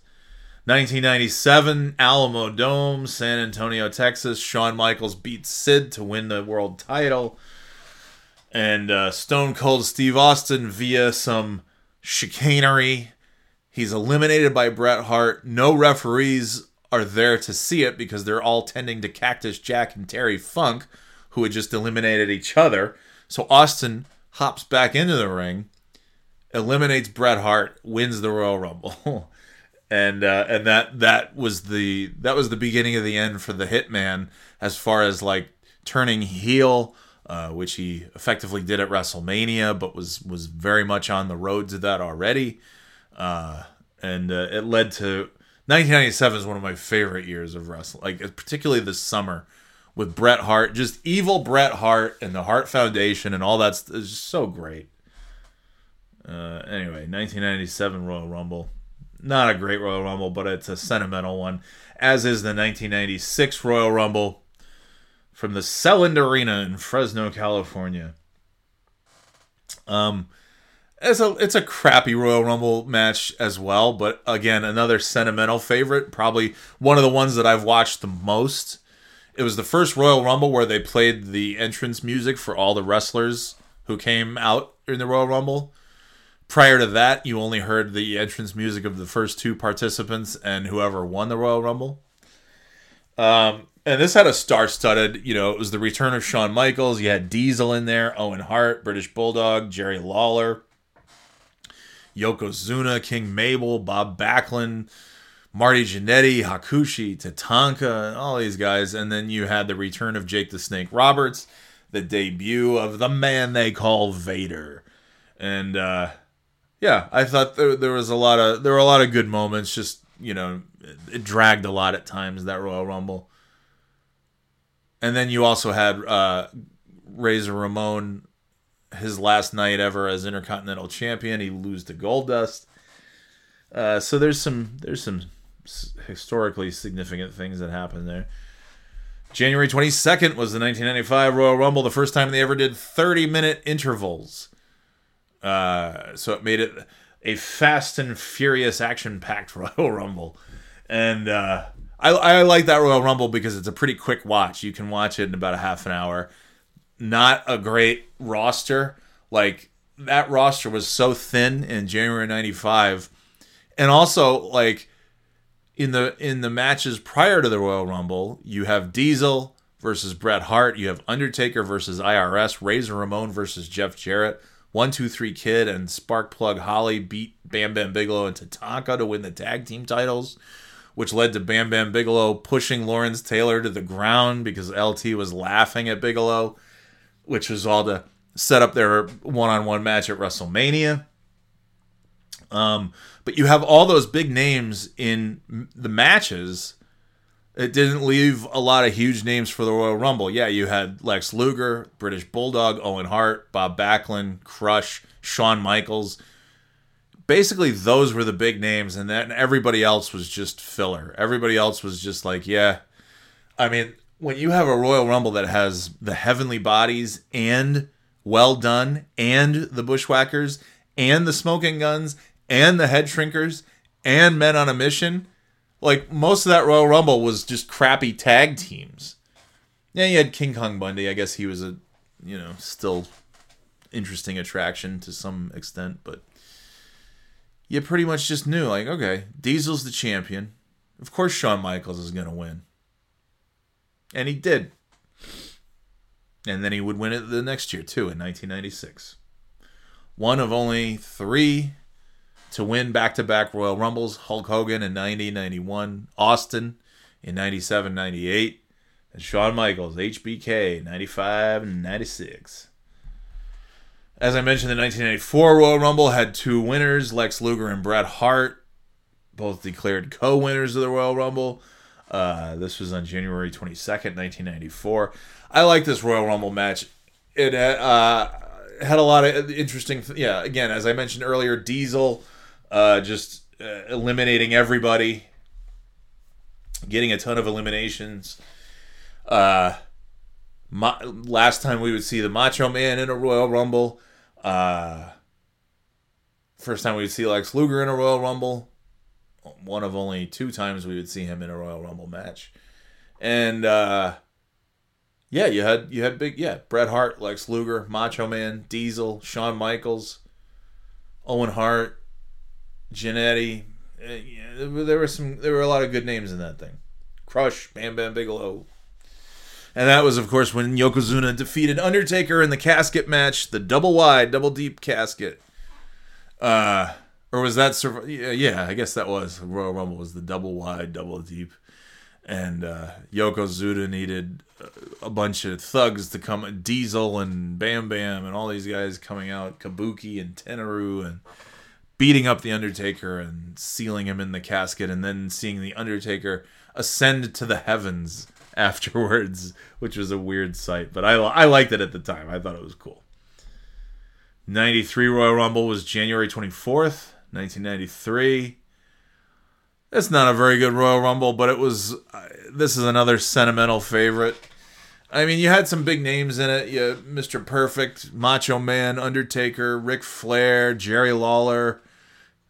1997 Alamodome, San Antonio, Texas. Shawn Michaels beats Sid to win the world title. And uh, Stone Cold Steve Austin via some chicanery. He's eliminated by Bret Hart. No referees are there to see it because they're all tending to Cactus Jack and Terry Funk, who had just eliminated each other. So Austin hops back into the ring, eliminates Bret Hart, wins the Royal Rumble. and uh, and that that was the that was the beginning of the end for the Hitman as far as like turning heel, uh, which he effectively did at WrestleMania, but was was very much on the road to that already, uh, and uh, it led to 1997 is one of my favorite years of wrestling, like particularly this summer with Bret Hart, just evil Bret Hart and the Hart Foundation and all that's just so great. Uh, anyway, 1997 Royal Rumble not a great Royal Rumble, but it's a sentimental one, as is the 1996 Royal Rumble from the Selland Arena in Fresno, California. Um, it's a it's a crappy Royal Rumble match as well, but again, another sentimental favorite. Probably one of the ones that I've watched the most. It was the first Royal Rumble where they played the entrance music for all the wrestlers who came out in the Royal Rumble. Prior to that, you only heard the entrance music of the first two participants and whoever won the Royal Rumble. Um, And this had a star-studded, you know, it was the return of Shawn Michaels. You had Diesel in there, Owen Hart, British Bulldog, Jerry Lawler, Yokozuna, King Mabel, Bob Backlund, Marty Jannetty, Hakushi, Tatanka, all these guys. And then you had the return of Jake the Snake Roberts, the debut of the man they call Vader. And uh yeah, I thought there, there was a lot of there were a lot of good moments. Just you know, it dragged a lot at times that Royal Rumble. And then you also had uh, Razor Ramon, his last night ever as Intercontinental Champion. He lose to Goldust. Uh, so there's some there's some historically significant things that happened there. January 22nd was the 1995 Royal Rumble, the first time they ever did 30 minute intervals. Uh, so it made it a fast and furious, action packed Royal Rumble. And uh, I, I like that Royal Rumble because it's a pretty quick watch. You can watch it in about a half an hour. Not a great roster. Like that roster was so thin in January 95. And also like in the in the matches prior to the Royal Rumble, you have Diesel versus Bret Hart, you have Undertaker versus IRS, Razor Ramon versus Jeff Jarrett, One Two Three Kid and Sparkplug Holly beat Bam Bam Bigelow and Tatanka to win the tag team titles which led to Bam Bam Bigelow pushing Lawrence Taylor to the ground because LT was laughing at Bigelow, which was all to set up their one on one match at WrestleMania. Um, but you have all those big names in the matches. It didn't leave a lot of huge names for the Royal Rumble. Yeah, you had Lex Luger, British Bulldog, Owen Hart, Bob Backlund, Crush, Shawn Michaels basically those were the big names and then everybody else was just filler everybody else was just like yeah i mean when you have a royal rumble that has the heavenly bodies and Well Dunn and the bushwhackers and the smoking guns and the head shrinkers and men on a mission like most of that royal rumble was just crappy tag teams yeah you had king kong bundy i guess he was a you know still interesting attraction to some extent but you pretty much just knew, like, okay, Diesel's the champion. Of course, Shawn Michaels is going to win. And he did. And then he would win it the next year, too, in 1996. One of only three to win back to back Royal Rumbles Hulk Hogan in 90 91, Austin in 97 98, and Shawn Michaels, HBK, 95 and 96. As I mentioned, the 1994 Royal Rumble had two winners, Lex Luger and Bret Hart, both declared co-winners of the Royal Rumble. Uh, this was on January 22nd, 1994. I like this Royal Rumble match. It uh, had a lot of interesting, th- yeah. Again, as I mentioned earlier, Diesel uh, just uh, eliminating everybody, getting a ton of eliminations. Uh, Ma- last time we would see the Macho Man in a Royal Rumble. Uh, first time we would see Lex Luger in a Royal Rumble. One of only two times we would see him in a Royal Rumble match. And uh, yeah, you had you had big yeah Bret Hart, Lex Luger, Macho Man, Diesel, Shawn Michaels, Owen Hart, Jannetty. Uh, there were some there were a lot of good names in that thing. Crush, Bam Bam Bigelow, and that was, of course, when Yokozuna defeated Undertaker in the casket match, the double wide, double deep casket. Uh, or was that? Yeah, I guess that was Royal Rumble was the double wide, double deep, and uh, Yokozuna needed a bunch of thugs to come, Diesel and Bam Bam and all these guys coming out, Kabuki and Tenryu and beating up the Undertaker and sealing him in the casket, and then seeing the Undertaker ascend to the heavens afterwards, which was a weird sight, but I I liked it at the time. I thought it was cool. 93 Royal Rumble was January 24th, 1993. It's not a very good Royal Rumble, but it was uh, this is another sentimental favorite. I mean, you had some big names in it. You Mr. Perfect, Macho Man, Undertaker, Ric Flair, Jerry Lawler,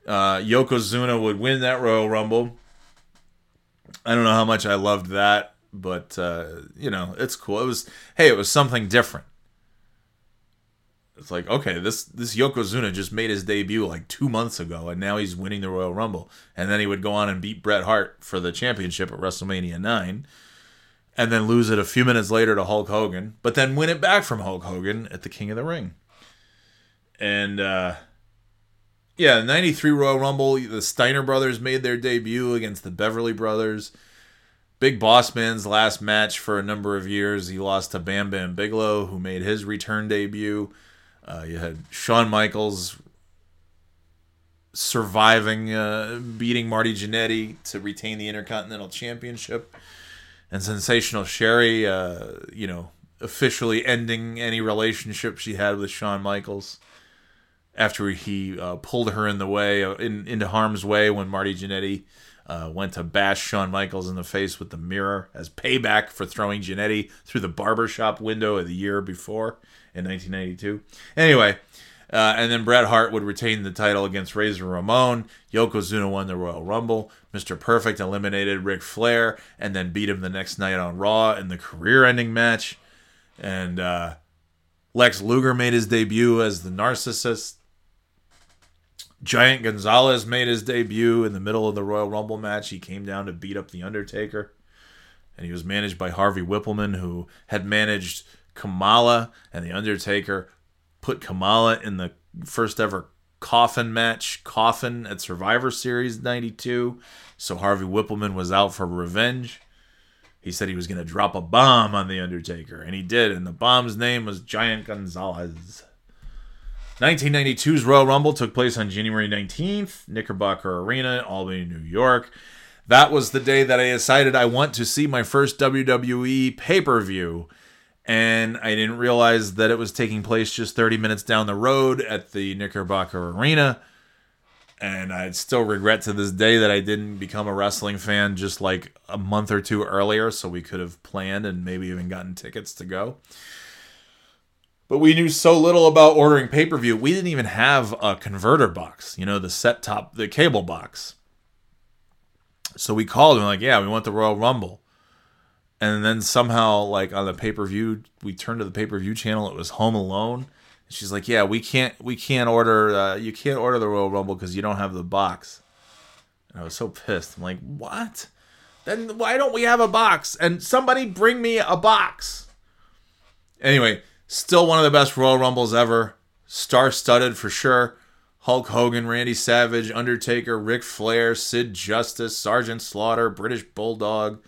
uh, Yokozuna would win that Royal Rumble. I don't know how much I loved that but uh, you know, it's cool. It was hey, it was something different. It's like okay, this this Yokozuna just made his debut like two months ago, and now he's winning the Royal Rumble, and then he would go on and beat Bret Hart for the championship at WrestleMania nine, and then lose it a few minutes later to Hulk Hogan, but then win it back from Hulk Hogan at the King of the Ring. And uh, yeah, 93 Royal Rumble, the Steiner brothers made their debut against the Beverly brothers. Big Boss Man's last match for a number of years, he lost to Bam Bam Bigelow, who made his return debut. Uh, you had Shawn Michaels surviving, uh, beating Marty Jannetty to retain the Intercontinental Championship, and Sensational Sherri, uh, you know, officially ending any relationship she had with Shawn Michaels after he uh, pulled her in the way uh, in, into harm's way when Marty Jannetty uh, went to bash Shawn Michaels in the face with the mirror as payback for throwing Jannetty through the barbershop window of the year before in 1992. Anyway, uh, and then Bret Hart would retain the title against Razor Ramon. Yokozuna won the Royal Rumble. Mr. Perfect eliminated Ric Flair and then beat him the next night on Raw in the career ending match. And uh, Lex Luger made his debut as the narcissist. Giant Gonzalez made his debut in the middle of the Royal Rumble match. He came down to beat up The Undertaker. And he was managed by Harvey Wippleman, who had managed Kamala and The Undertaker, put Kamala in the first ever coffin match, coffin at Survivor Series 92. So Harvey Wippleman was out for revenge. He said he was going to drop a bomb on The Undertaker, and he did. And the bomb's name was Giant Gonzalez. 1992's Royal Rumble took place on January 19th, Knickerbocker Arena, Albany, New York. That was the day that I decided I want to see my first WWE pay per view. And I didn't realize that it was taking place just 30 minutes down the road at the Knickerbocker Arena. And I still regret to this day that I didn't become a wrestling fan just like a month or two earlier, so we could have planned and maybe even gotten tickets to go. But we knew so little about ordering pay per view. We didn't even have a converter box, you know, the set top, the cable box. So we called and like, yeah, we want the Royal Rumble. And then somehow, like on the pay per view, we turned to the pay per view channel. It was Home Alone. She's like, yeah, we can't, we can't order, uh, you can't order the Royal Rumble because you don't have the box. And I was so pissed. I'm like, what? Then why don't we have a box? And somebody bring me a box. Anyway, Still one of the best Royal Rumbles ever. Star studded for sure. Hulk Hogan, Randy Savage, Undertaker, Ric Flair, Sid Justice, Sergeant Slaughter, British Bulldog,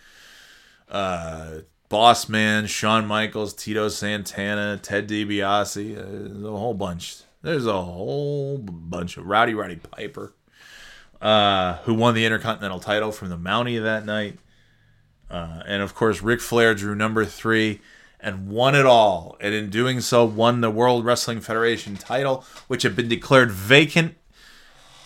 uh, Boss Man, Shawn Michaels, Tito Santana, Ted DiBiase. Uh, a whole bunch. There's a whole bunch of Rowdy Roddy Piper, uh, who won the Intercontinental title from the Mountie that night. Uh, and of course, Ric Flair drew number three and won it all. And in doing so, won the World Wrestling Federation title, which had been declared vacant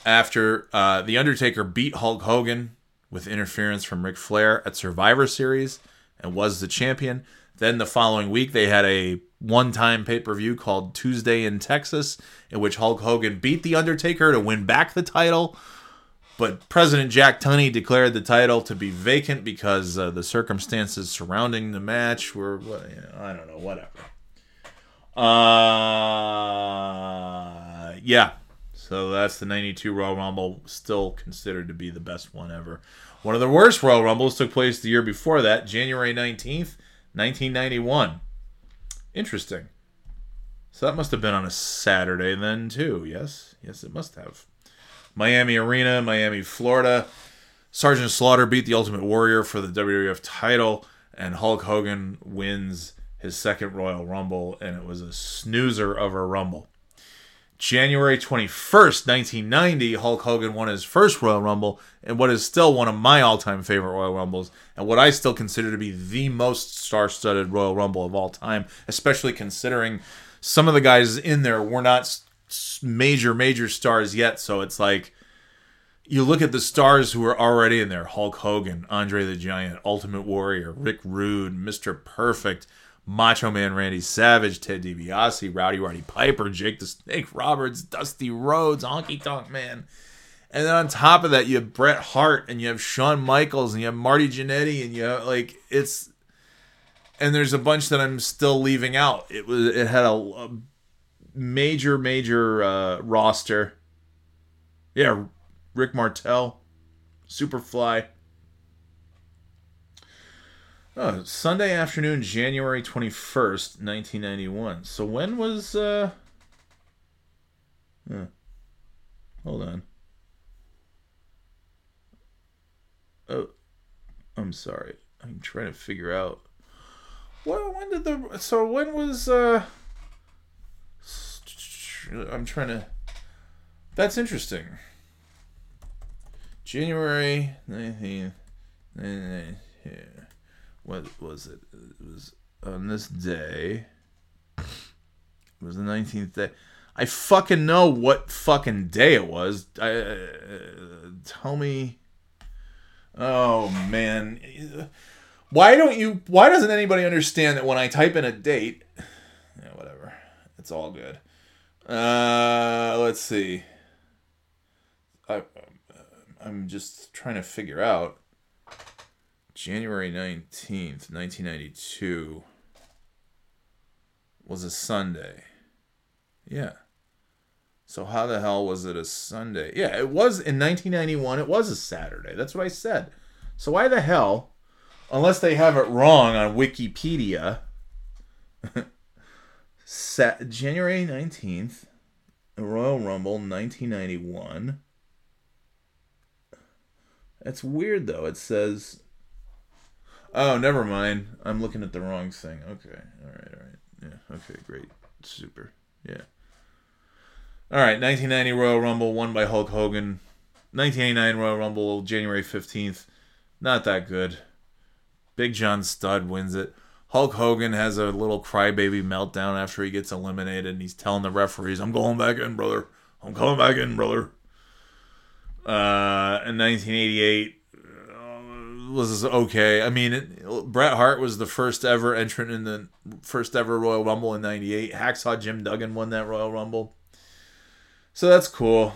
after uh, The Undertaker beat Hulk Hogan with interference from Ric Flair at Survivor Series and was the champion. Then the following week, they had a one time pay per view called Tuesday in Texas, in which Hulk Hogan beat The Undertaker to win back the title but President Jack Tunney declared the title to be vacant because uh, the circumstances surrounding the match were, well, you know, I don't know, whatever. Uh, yeah. So that's the 92 Royal Rumble, still considered to be the best one ever. One of the worst Royal Rumbles took place the year before that, January 19th, 1991. Interesting. So that must have been on a Saturday then, too. Yes? Yes, it must have. Miami Arena, Miami, Florida. Sergeant Slaughter beat the Ultimate Warrior for the WWF title, and Hulk Hogan wins his second Royal Rumble, and it was a snoozer of a Rumble. January 21st, 1990, Hulk Hogan won his first Royal Rumble, and what is still one of my all time favorite Royal Rumbles, and what I still consider to be the most star studded Royal Rumble of all time, especially considering some of the guys in there were not major major stars yet so it's like you look at the stars who are already in there Hulk Hogan, Andre the Giant, Ultimate Warrior, Rick Rude, Mr. Perfect, Macho Man Randy Savage, Ted DiBiase, Rowdy Roddy Piper, Jake the Snake Roberts, Dusty Rhodes, Honky Tonk Man. And then on top of that, you have Bret Hart and you have Shawn Michaels and you have Marty Jannetty and you have like it's and there's a bunch that I'm still leaving out. It was it had a, a major, major uh, roster. Yeah, Rick Martel, Superfly. Oh, Sunday afternoon, January 21st, 1991. So when was uh huh. Hold on. Oh, I'm sorry. I'm trying to figure out. Well, when did the so when was uh I'm trying to That's interesting. January 19th. What was it? It was on this day. It was the 19th day. I fucking know what fucking day it was. I, uh, tell me. Oh man, why don't you? Why doesn't anybody understand that when I type in a date, yeah, whatever, it's all good. Uh, let's see. I, I'm just trying to figure out. January 19th, 1992 was a Sunday. Yeah. So how the hell was it a Sunday? Yeah, it was in 1991. It was a Saturday. That's what I said. So why the hell, unless they have it wrong on Wikipedia, Sa- January 19th, Royal Rumble 1991. That's weird though. It says Oh, never mind. I'm looking at the wrong thing. Okay. All right. All right. Yeah. Okay. Great. Super. Yeah. All right. 1990 Royal Rumble won by Hulk Hogan. 1989 Royal Rumble January 15th. Not that good. Big John Studd wins it. Hulk Hogan has a little crybaby meltdown after he gets eliminated, and he's telling the referees, "I'm going back in, brother. I'm coming back in, brother." Uh, in 1988, was okay. I mean, it, Bret Hart was the first ever entrant in the first ever Royal Rumble in '98. Hacksaw Jim Duggan won that Royal Rumble, so that's cool.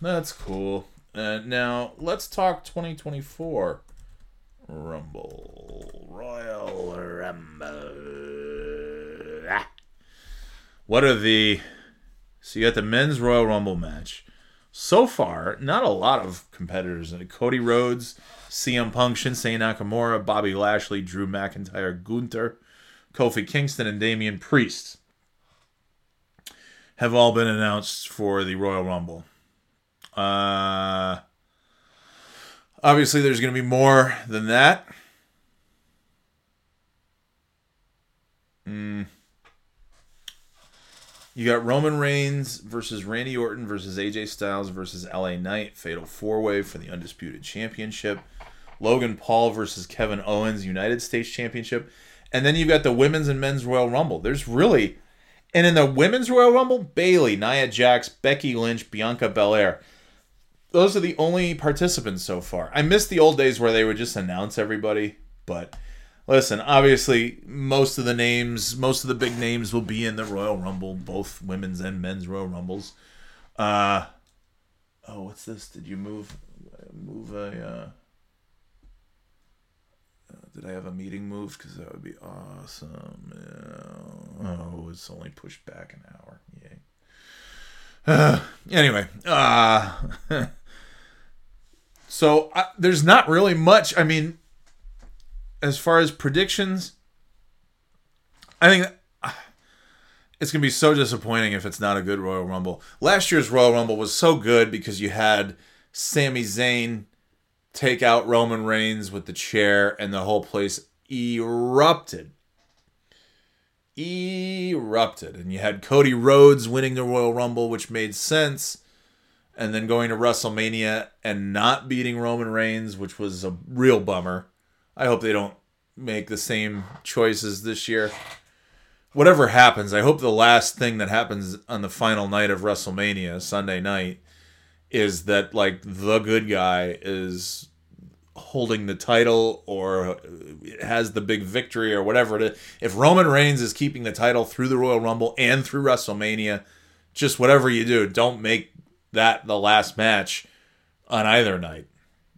That's cool. Uh, now let's talk 2024 Rumble Royal Rumble. Ah. What are the? So you got the men's Royal Rumble match. So far, not a lot of competitors. Cody Rhodes CM Punk, Shinsuke Nakamura, Bobby Lashley, Drew McIntyre, Gunther, Kofi Kingston, and Damian Priest have all been announced for the Royal Rumble. Uh, obviously, there's going to be more than that. Mm. You got Roman Reigns versus Randy Orton versus AJ Styles versus LA Knight, fatal four way for the Undisputed Championship. Logan Paul versus Kevin Owens United States Championship. And then you've got the women's and men's Royal Rumble. There's really and in the women's Royal Rumble, Bayley, Nia Jax, Becky Lynch, Bianca Belair. Those are the only participants so far. I miss the old days where they would just announce everybody, but listen, obviously most of the names, most of the big names will be in the Royal Rumble, both women's and men's Royal Rumbles. Uh oh, what's this? Did you move move a uh did I have a meeting moved? Because that would be awesome. Yeah. Oh, it's only pushed back an hour. Yay. Uh, anyway, uh, so uh, there's not really much. I mean, as far as predictions, I think it's going to be so disappointing if it's not a good Royal Rumble. Last year's Royal Rumble was so good because you had Sami Zayn take out Roman Reigns with the chair, and the whole place erupted. Erupted. And you had Cody Rhodes winning the Royal Rumble, which made sense. And then going to WrestleMania and not beating Roman Reigns, which was a real bummer. I hope they don't make the same choices this year. Whatever happens, I hope the last thing that happens on the final night of WrestleMania, Sunday night, is that like the good guy is holding the title or has the big victory or whatever it is. If Roman Reigns is keeping the title through the Royal Rumble and through WrestleMania, just whatever you do, don't make that the last match on either night.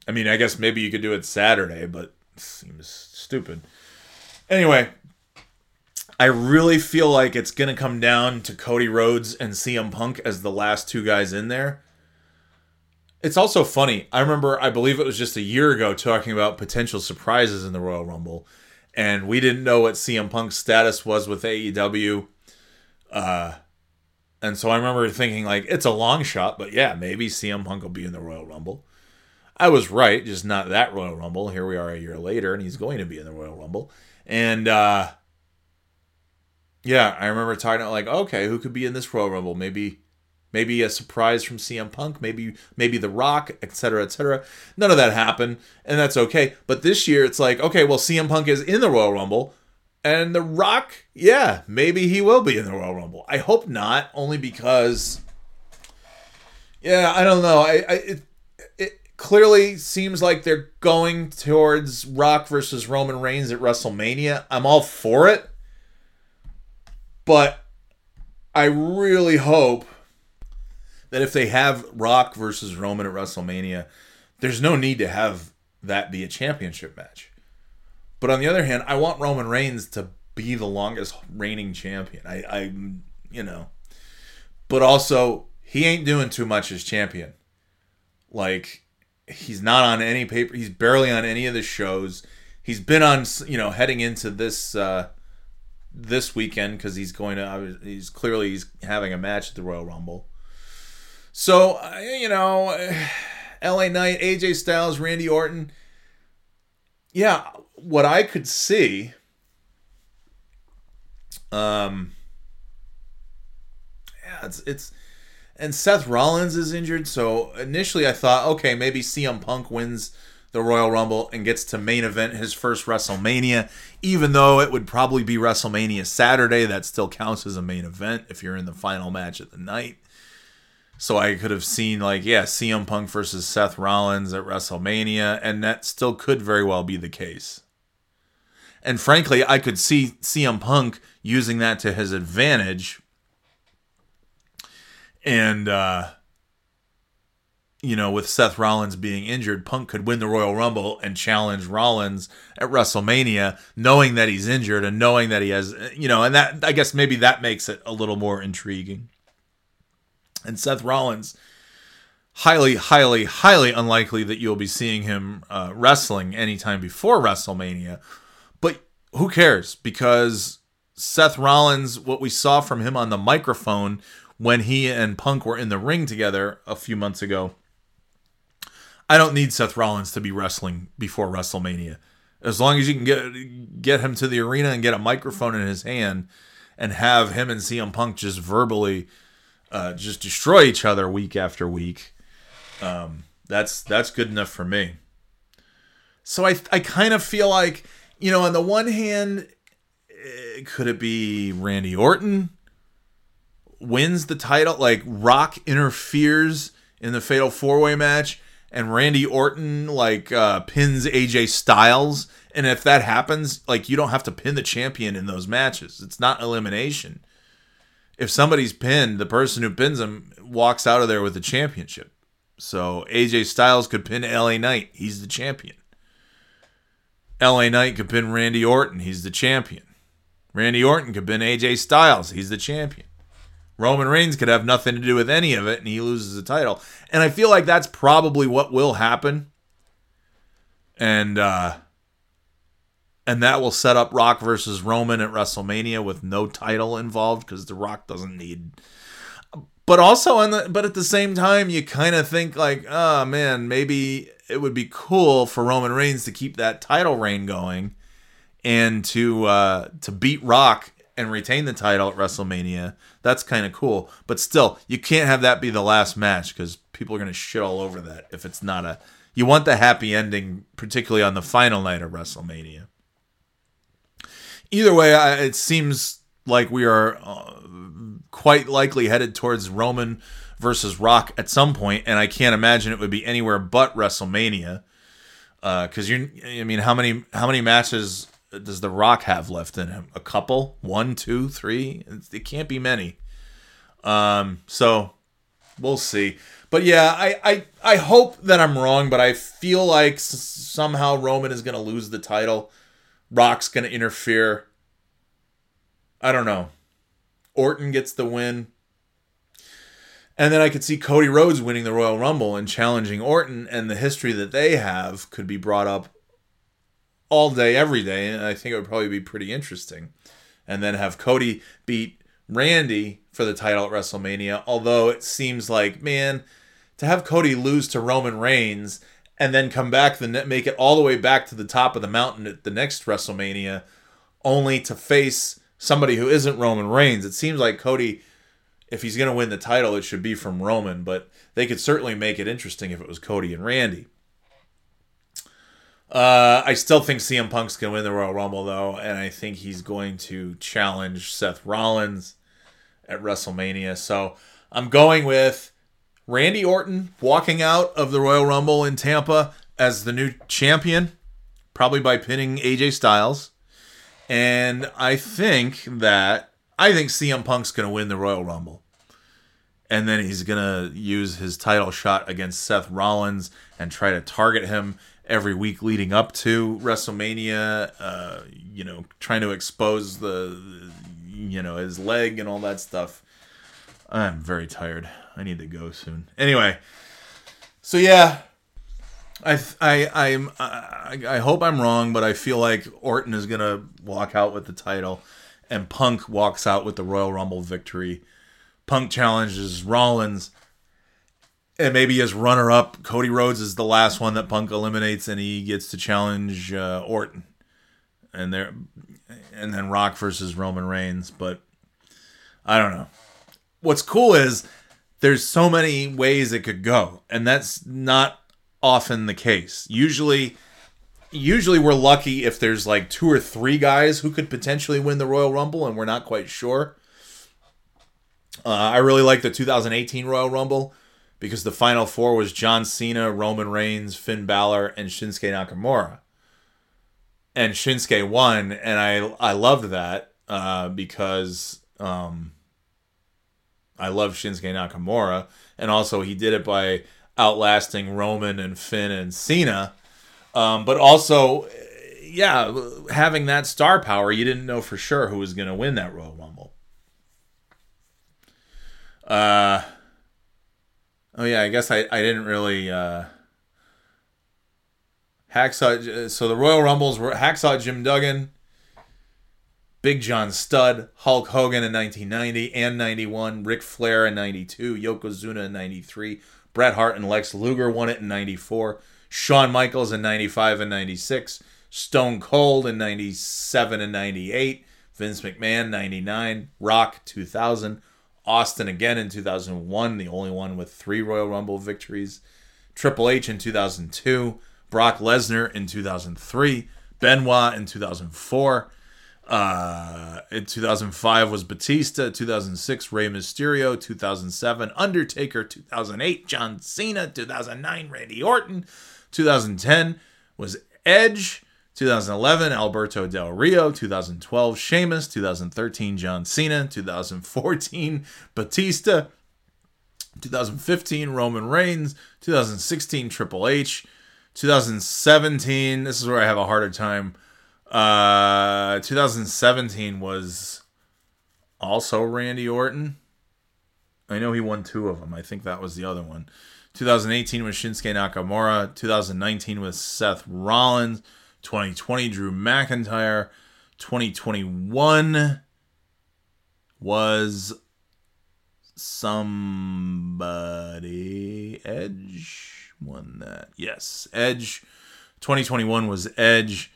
I mean, I guess maybe you could do it Saturday, but it seems stupid. Anyway, I really feel like it's going to come down to Cody Rhodes and CM Punk as the last two guys in there It's also funny. I remember, I believe it was just a year ago, talking about potential surprises in the Royal Rumble, and we didn't know what CM Punk's status was with AEW. Uh, and so I remember thinking, like, it's a long shot, but yeah, maybe CM Punk will be in the Royal Rumble. I was right, just not that Royal Rumble. Here we are a year later, and he's going to be in the Royal Rumble. And uh, yeah, I remember talking about like, okay, who could be in this Royal Rumble? Maybe maybe a surprise from CM Punk, maybe maybe The Rock, etc., etc. None of that happened, and that's okay. But this year, it's like, okay, well, CM Punk is in the Royal Rumble, and The Rock, yeah, maybe he will be in the Royal Rumble. I hope not, only because, yeah, I don't know. I, I it, it clearly seems like they're going towards Rock versus Roman Reigns at WrestleMania. I'm all for it, but I really hope that if they have Rock versus Roman at WrestleMania, there's no need to have that be a championship match. But on the other hand, I want Roman Reigns to be the longest reigning champion. I, I you know, but also he ain't doing too much as champion. Like he's not on any paper. He's barely on any of the shows. He's been on, you know, heading into this uh, this weekend because he's going to. He's clearly he's having a match at the Royal Rumble. So, uh, you know, LA Knight, AJ Styles, Randy Orton. Yeah, what I could see um yeah, it's it's and Seth Rollins is injured, so initially I thought, okay, maybe CM Punk wins the Royal Rumble and gets to main event his first WrestleMania, even though it would probably be WrestleMania Saturday, that still counts as a main event if you're in the final match of the night. So I could have seen like, yeah, CM Punk versus Seth Rollins at WrestleMania, and that still could very well be the case. And frankly, I could see CM Punk using that to his advantage. And uh you know, with Seth Rollins being injured, Punk could win the Royal Rumble and challenge Rollins at WrestleMania, knowing that he's injured and knowing that he has, you know, and that I guess maybe that makes it a little more intriguing and Seth Rollins. Highly, highly, highly unlikely that you'll be seeing him uh, wrestling anytime before WrestleMania. But who cares? Because Seth Rollins, what we saw from him on the microphone when he and Punk were in the ring together a few months ago, I don't need Seth Rollins to be wrestling before WrestleMania. As long as you can get get him to the arena and get a microphone in his hand and have him and CM Punk just verbally uh, just destroy each other week after week. Um, that's that's good enough for me. So I I kind of feel like you know on the one hand, eh, could it be Randy Orton wins the title? Like Rock interferes in the Fatal Four Way match, and Randy Orton like uh, pins AJ Styles. And if that happens, like you don't have to pin the champion in those matches. It's not elimination if somebody's pinned, the person who pins them walks out of there with the championship. So AJ Styles could pin LA Knight. He's the champion. LA Knight could pin Randy Orton. He's the champion. Randy Orton could pin AJ Styles. He's the champion. Roman Reigns could have nothing to do with any of it and he loses the title. And I feel like that's probably what will happen. And uh and that will set up Rock versus Roman at WrestleMania with no title involved because The Rock doesn't need. But also, on the but at the same time, you kind of think like, oh man, maybe it would be cool for Roman Reigns to keep that title reign going, and to uh, to beat Rock and retain the title at WrestleMania. That's kind of cool. But still, you can't have that be the last match because people are gonna shit all over that if it's not a. You want the happy ending, particularly on the final night of WrestleMania either way, I, it seems like we are uh, quite likely headed towards Roman versus Rock at some point, and I can't imagine it would be anywhere but WrestleMania. Because uh, you, I mean, how many how many matches does The Rock have left in him? A couple, one, two, three. It can't be many. Um, so we'll see. But yeah, I, I I hope that I'm wrong, but I feel like s- somehow Roman is going to lose the title Rock's going to interfere. I don't know. Orton gets the win. And then I could see Cody Rhodes winning the Royal Rumble and challenging Orton, and the history that they have could be brought up all day, every day. And I think it would probably be pretty interesting. And then have Cody beat Randy for the title at WrestleMania. Although it seems like, man, to have Cody lose to Roman Reigns and then come back, the make it all the way back to the top of the mountain at the next WrestleMania, only to face somebody who isn't Roman Reigns. It seems like Cody if he's going to win the title, it should be from Roman, but they could certainly make it interesting if it was Cody and Randy. Uh, I still think CM Punk's going to win the Royal Rumble, though, and I think he's going to challenge Seth Rollins at WrestleMania. So I'm going with Randy Orton walking out of the Royal Rumble in Tampa as the new champion, probably by pinning AJ Styles. And I think that I think CM Punk's going to win the Royal Rumble. And then he's going to use his title shot against Seth Rollins and try to target him every week leading up to WrestleMania, uh, you know, trying to expose the, you know, his leg and all that stuff. I'm very tired. I need to go soon. Anyway, so yeah, I I I'm I, I hope I'm wrong, but I feel like Orton is gonna walk out with the title and Punk walks out with the Royal Rumble victory. Punk challenges Rollins, and maybe as runner up, Cody Rhodes is the last one that Punk eliminates, and he gets to challenge uh, Orton, and there, and then Rock versus Roman Reigns. But I don't know. What's cool is there's so many ways it could go, and that's not often the case. Usually usually we're lucky if there's like two or three guys who could potentially win the Royal Rumble and we're not quite sure. Uh, I really like the 2018 Royal Rumble because the final four was John Cena, Roman Reigns, Finn Balor, and Shinsuke Nakamura. And Shinsuke won, and I I loved that uh, because um, I love Shinsuke Nakamura, and also he did it by outlasting Roman and Finn and Cena um, but also, yeah, having that star power, you didn't know for sure who was going to win that Royal Rumble. Uh, oh yeah, I guess I, I didn't really uh, Hacksaw. So the Royal Rumbles were Hacksaw Jim Duggan, Big John Studd, Hulk Hogan in 1990 and 91, Ric Flair in 92, Yokozuna in 93, Bret Hart and Lex Luger won it in 94. Shawn Michaels in 95 and 96, Stone Cold in 97 and 98, Vince McMahon 99, Rock 2000, Austin again in 2001, the only one with three Royal Rumble victories, Triple H in 2002, Brock Lesnar in 2003, Benoit in 2004. Uh, in 2005 was Batista, 2006 Rey Mysterio, 2007 Undertaker, 2008 John Cena, 2009 Randy Orton, 2010 was Edge. 2011, Alberto Del Rio. 2012, Sheamus. 2013, John Cena. 2014, Batista. 2015, Roman Reigns. 2016, Triple H. 2017, this is where I have a harder time. Uh, 2017 was also Randy Orton. I know he won two of them. I think that was the other one. 2018 was Shinsuke Nakamura. 2019 was Seth Rollins. 2020 Drew McIntyre. 2021 was somebody Edge won that. Yes, Edge. 2021 was Edge.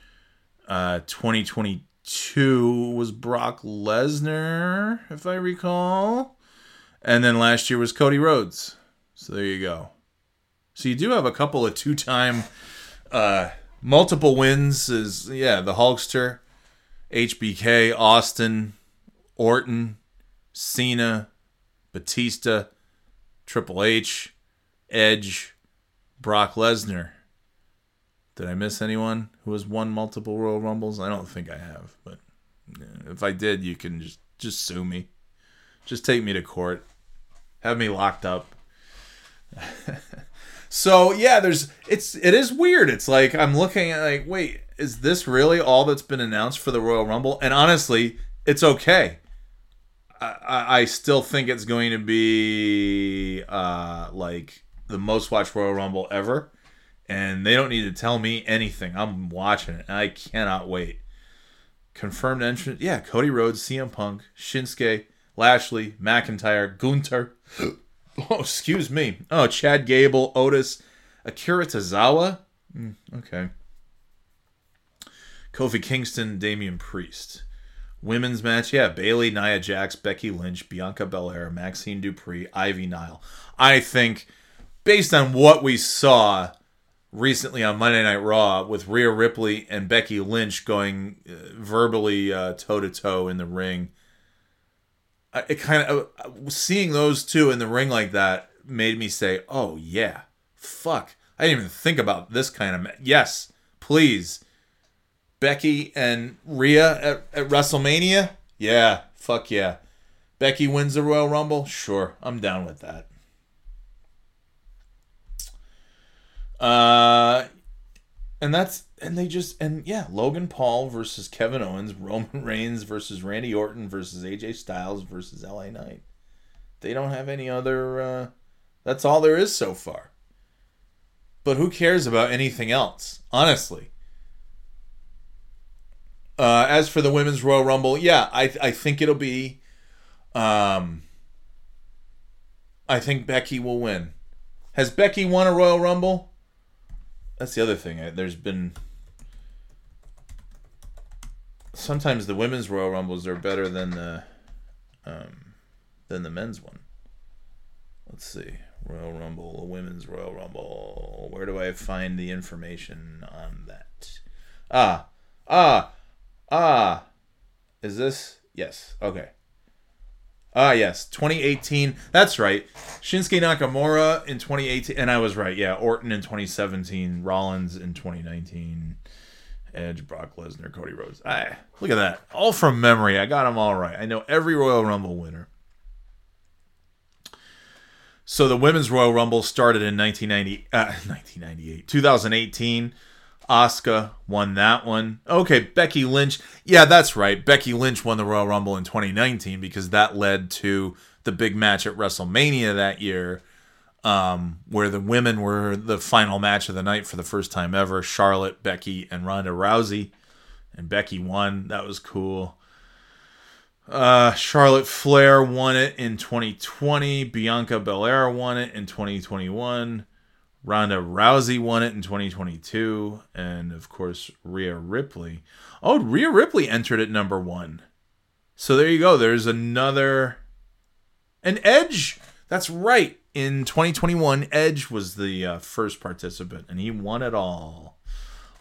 Uh, 2022 was Brock Lesnar, if I recall. And then last year was Cody Rhodes. So there you go. So you do have a couple of two-time, uh, multiple wins. Is yeah, the Hulkster, HBK, Austin, Orton, Cena, Batista, Triple H, Edge, Brock Lesnar. Did I miss anyone who has won multiple Royal Rumbles? I don't think I have, but if I did, you can just just sue me. Just take me to court. Have me locked up. so yeah, there's it's it is weird. It's like I'm looking at like, wait, is this really all that's been announced for the Royal Rumble? And honestly, it's okay. I, I still think it's going to be uh, like the most watched Royal Rumble ever, and they don't need to tell me anything. I'm watching it, and I cannot wait. Confirmed entrance, yeah. Cody Rhodes, CM Punk, Shinsuke, Lashley, McIntyre, Gunther. oh, excuse me. Oh, Chad Gable, Otis, Akira Tozawa. Mm, okay. Kofi Kingston, Damian Priest. Women's match, yeah, Bayley, Nia Jax, Becky Lynch, Bianca Belair, Maxxine Dupri, Ivy Nile. I think, based on what we saw recently on Monday Night Raw with Rhea Ripley and Becky Lynch going uh, verbally toe to toe in the ring, it kind of uh, seeing those two in the ring like that made me say, "Oh yeah, fuck." I didn't even think about this kind of. Ma- yes, please Becky and Rhea at, at WrestleMania? Yeah, fuck yeah. Becky wins the Royal Rumble? Sure, I'm down with that. Uh and that's and they just and yeah, Logan Paul versus Kevin Owens, Roman Reigns versus Randy Orton versus AJ Styles versus LA Knight. They don't have any other uh that's all there is so far. But who cares about anything else? Honestly. Uh, as for the women's Royal Rumble, yeah, I I think it'll be. Um, I think Becky will win. Has Becky won a Royal Rumble? That's the other thing. There's been sometimes the women's Royal Rumbles are better than the um, than the men's one. Let's see. Royal Rumble, women's Royal Rumble. Where do I find the information on that? Ah, ah, Ah, is this? Yes. Okay. Ah, yes. 2018. That's right. Shinsuke Nakamura in 2018. And I was right. Yeah. Orton in 2017. Rollins in 2019. Edge, Brock Lesnar, Cody Rhodes. Ah, look at that. All from memory. I got them all right. I know every Royal Rumble winner. So the Women's Royal Rumble started in 1990, uh, 1998, 2018. Asuka won that one. Okay, Becky Lynch. Yeah, that's right. Becky Lynch won the Royal Rumble in 2019 because that led to the big match at WrestleMania that year, um, where the women were the final match of the night for the first time ever. Charlotte, Becky, and Ronda Rousey, and Becky won. That was cool. Uh, Charlotte Flair won it in 2020. Bianca Belair won it in 2021. Ronda Rousey won it in 2022, and of course Rhea Ripley. Oh, Rhea Ripley entered at number one. So there you go. There's another. An Edge. That's right. In 2021, Edge was the uh, first participant, and he won it all.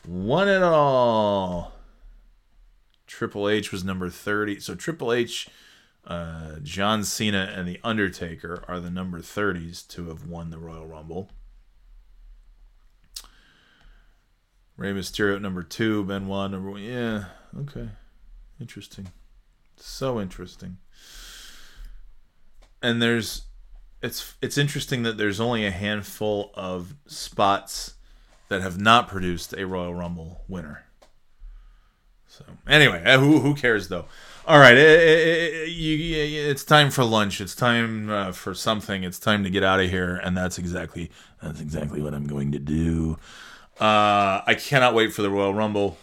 Won it all. Triple H was number 30. So Triple H, uh, John Cena, and The Undertaker are the number 30s to have won the Royal Rumble. Rey Mysterio at number two, Benoit number one. Yeah, okay. Interesting. So interesting. And there's it's it's interesting that there's only a handful of spots that have not produced a Royal Rumble winner. So anyway, uh, who who cares though? All right, it, it, it, you, it's time for lunch. It's time uh, for something. It's time to get out of here, and that's exactly that's exactly what I'm going to do. Uh, I cannot wait for the Royal Rumble.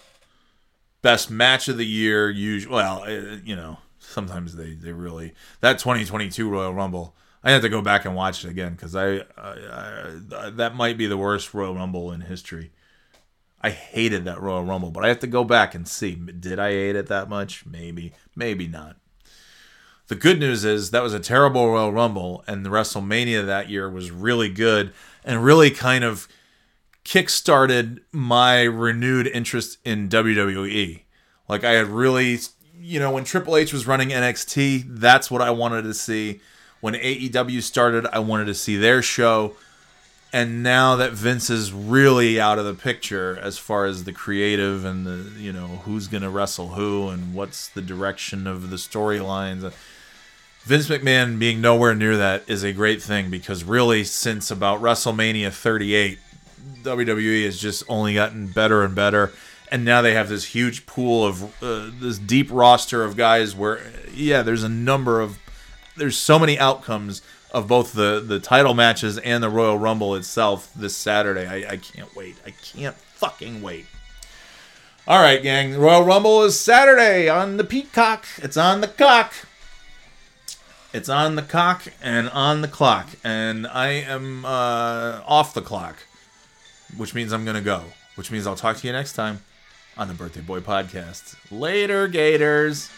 Best match of the year. Usually, well, uh, you know, sometimes they they really that 2022 Royal Rumble. I have to go back and watch it again because I, I, I, that might be the worst Royal Rumble in history. I hated that Royal Rumble, but I have to go back and see. Did I hate it that much? Maybe, maybe not. The good news is that was a terrible Royal Rumble, and the WrestleMania that year was really good and really kind of kickstarted my renewed interest in WWE. Like I had really, you know, when Triple H was running NXT, that's what I wanted to see. When AEW started, I wanted to see their show. And now that Vince is really out of the picture as far as the creative and the, you know, who's going to wrestle who and what's the direction of the storylines. Uh, Vince McMahon being nowhere near that is a great thing because really since about WrestleMania 38 WWE has just only gotten better and better. And now they have this huge pool of uh, this deep roster of guys where, yeah, there's a number of there's so many outcomes of both the the title matches and the Royal Rumble itself this Saturday. I, I can't wait. I can't fucking wait. All right, gang. Royal Rumble is Saturday on the Peacock. It's on the cock. It's on the cock and on the clock, and I am uh, off the clock, which means I'm gonna go. Which means I'll talk to you next time on the Birthday Boy Podcast. Later, Gators.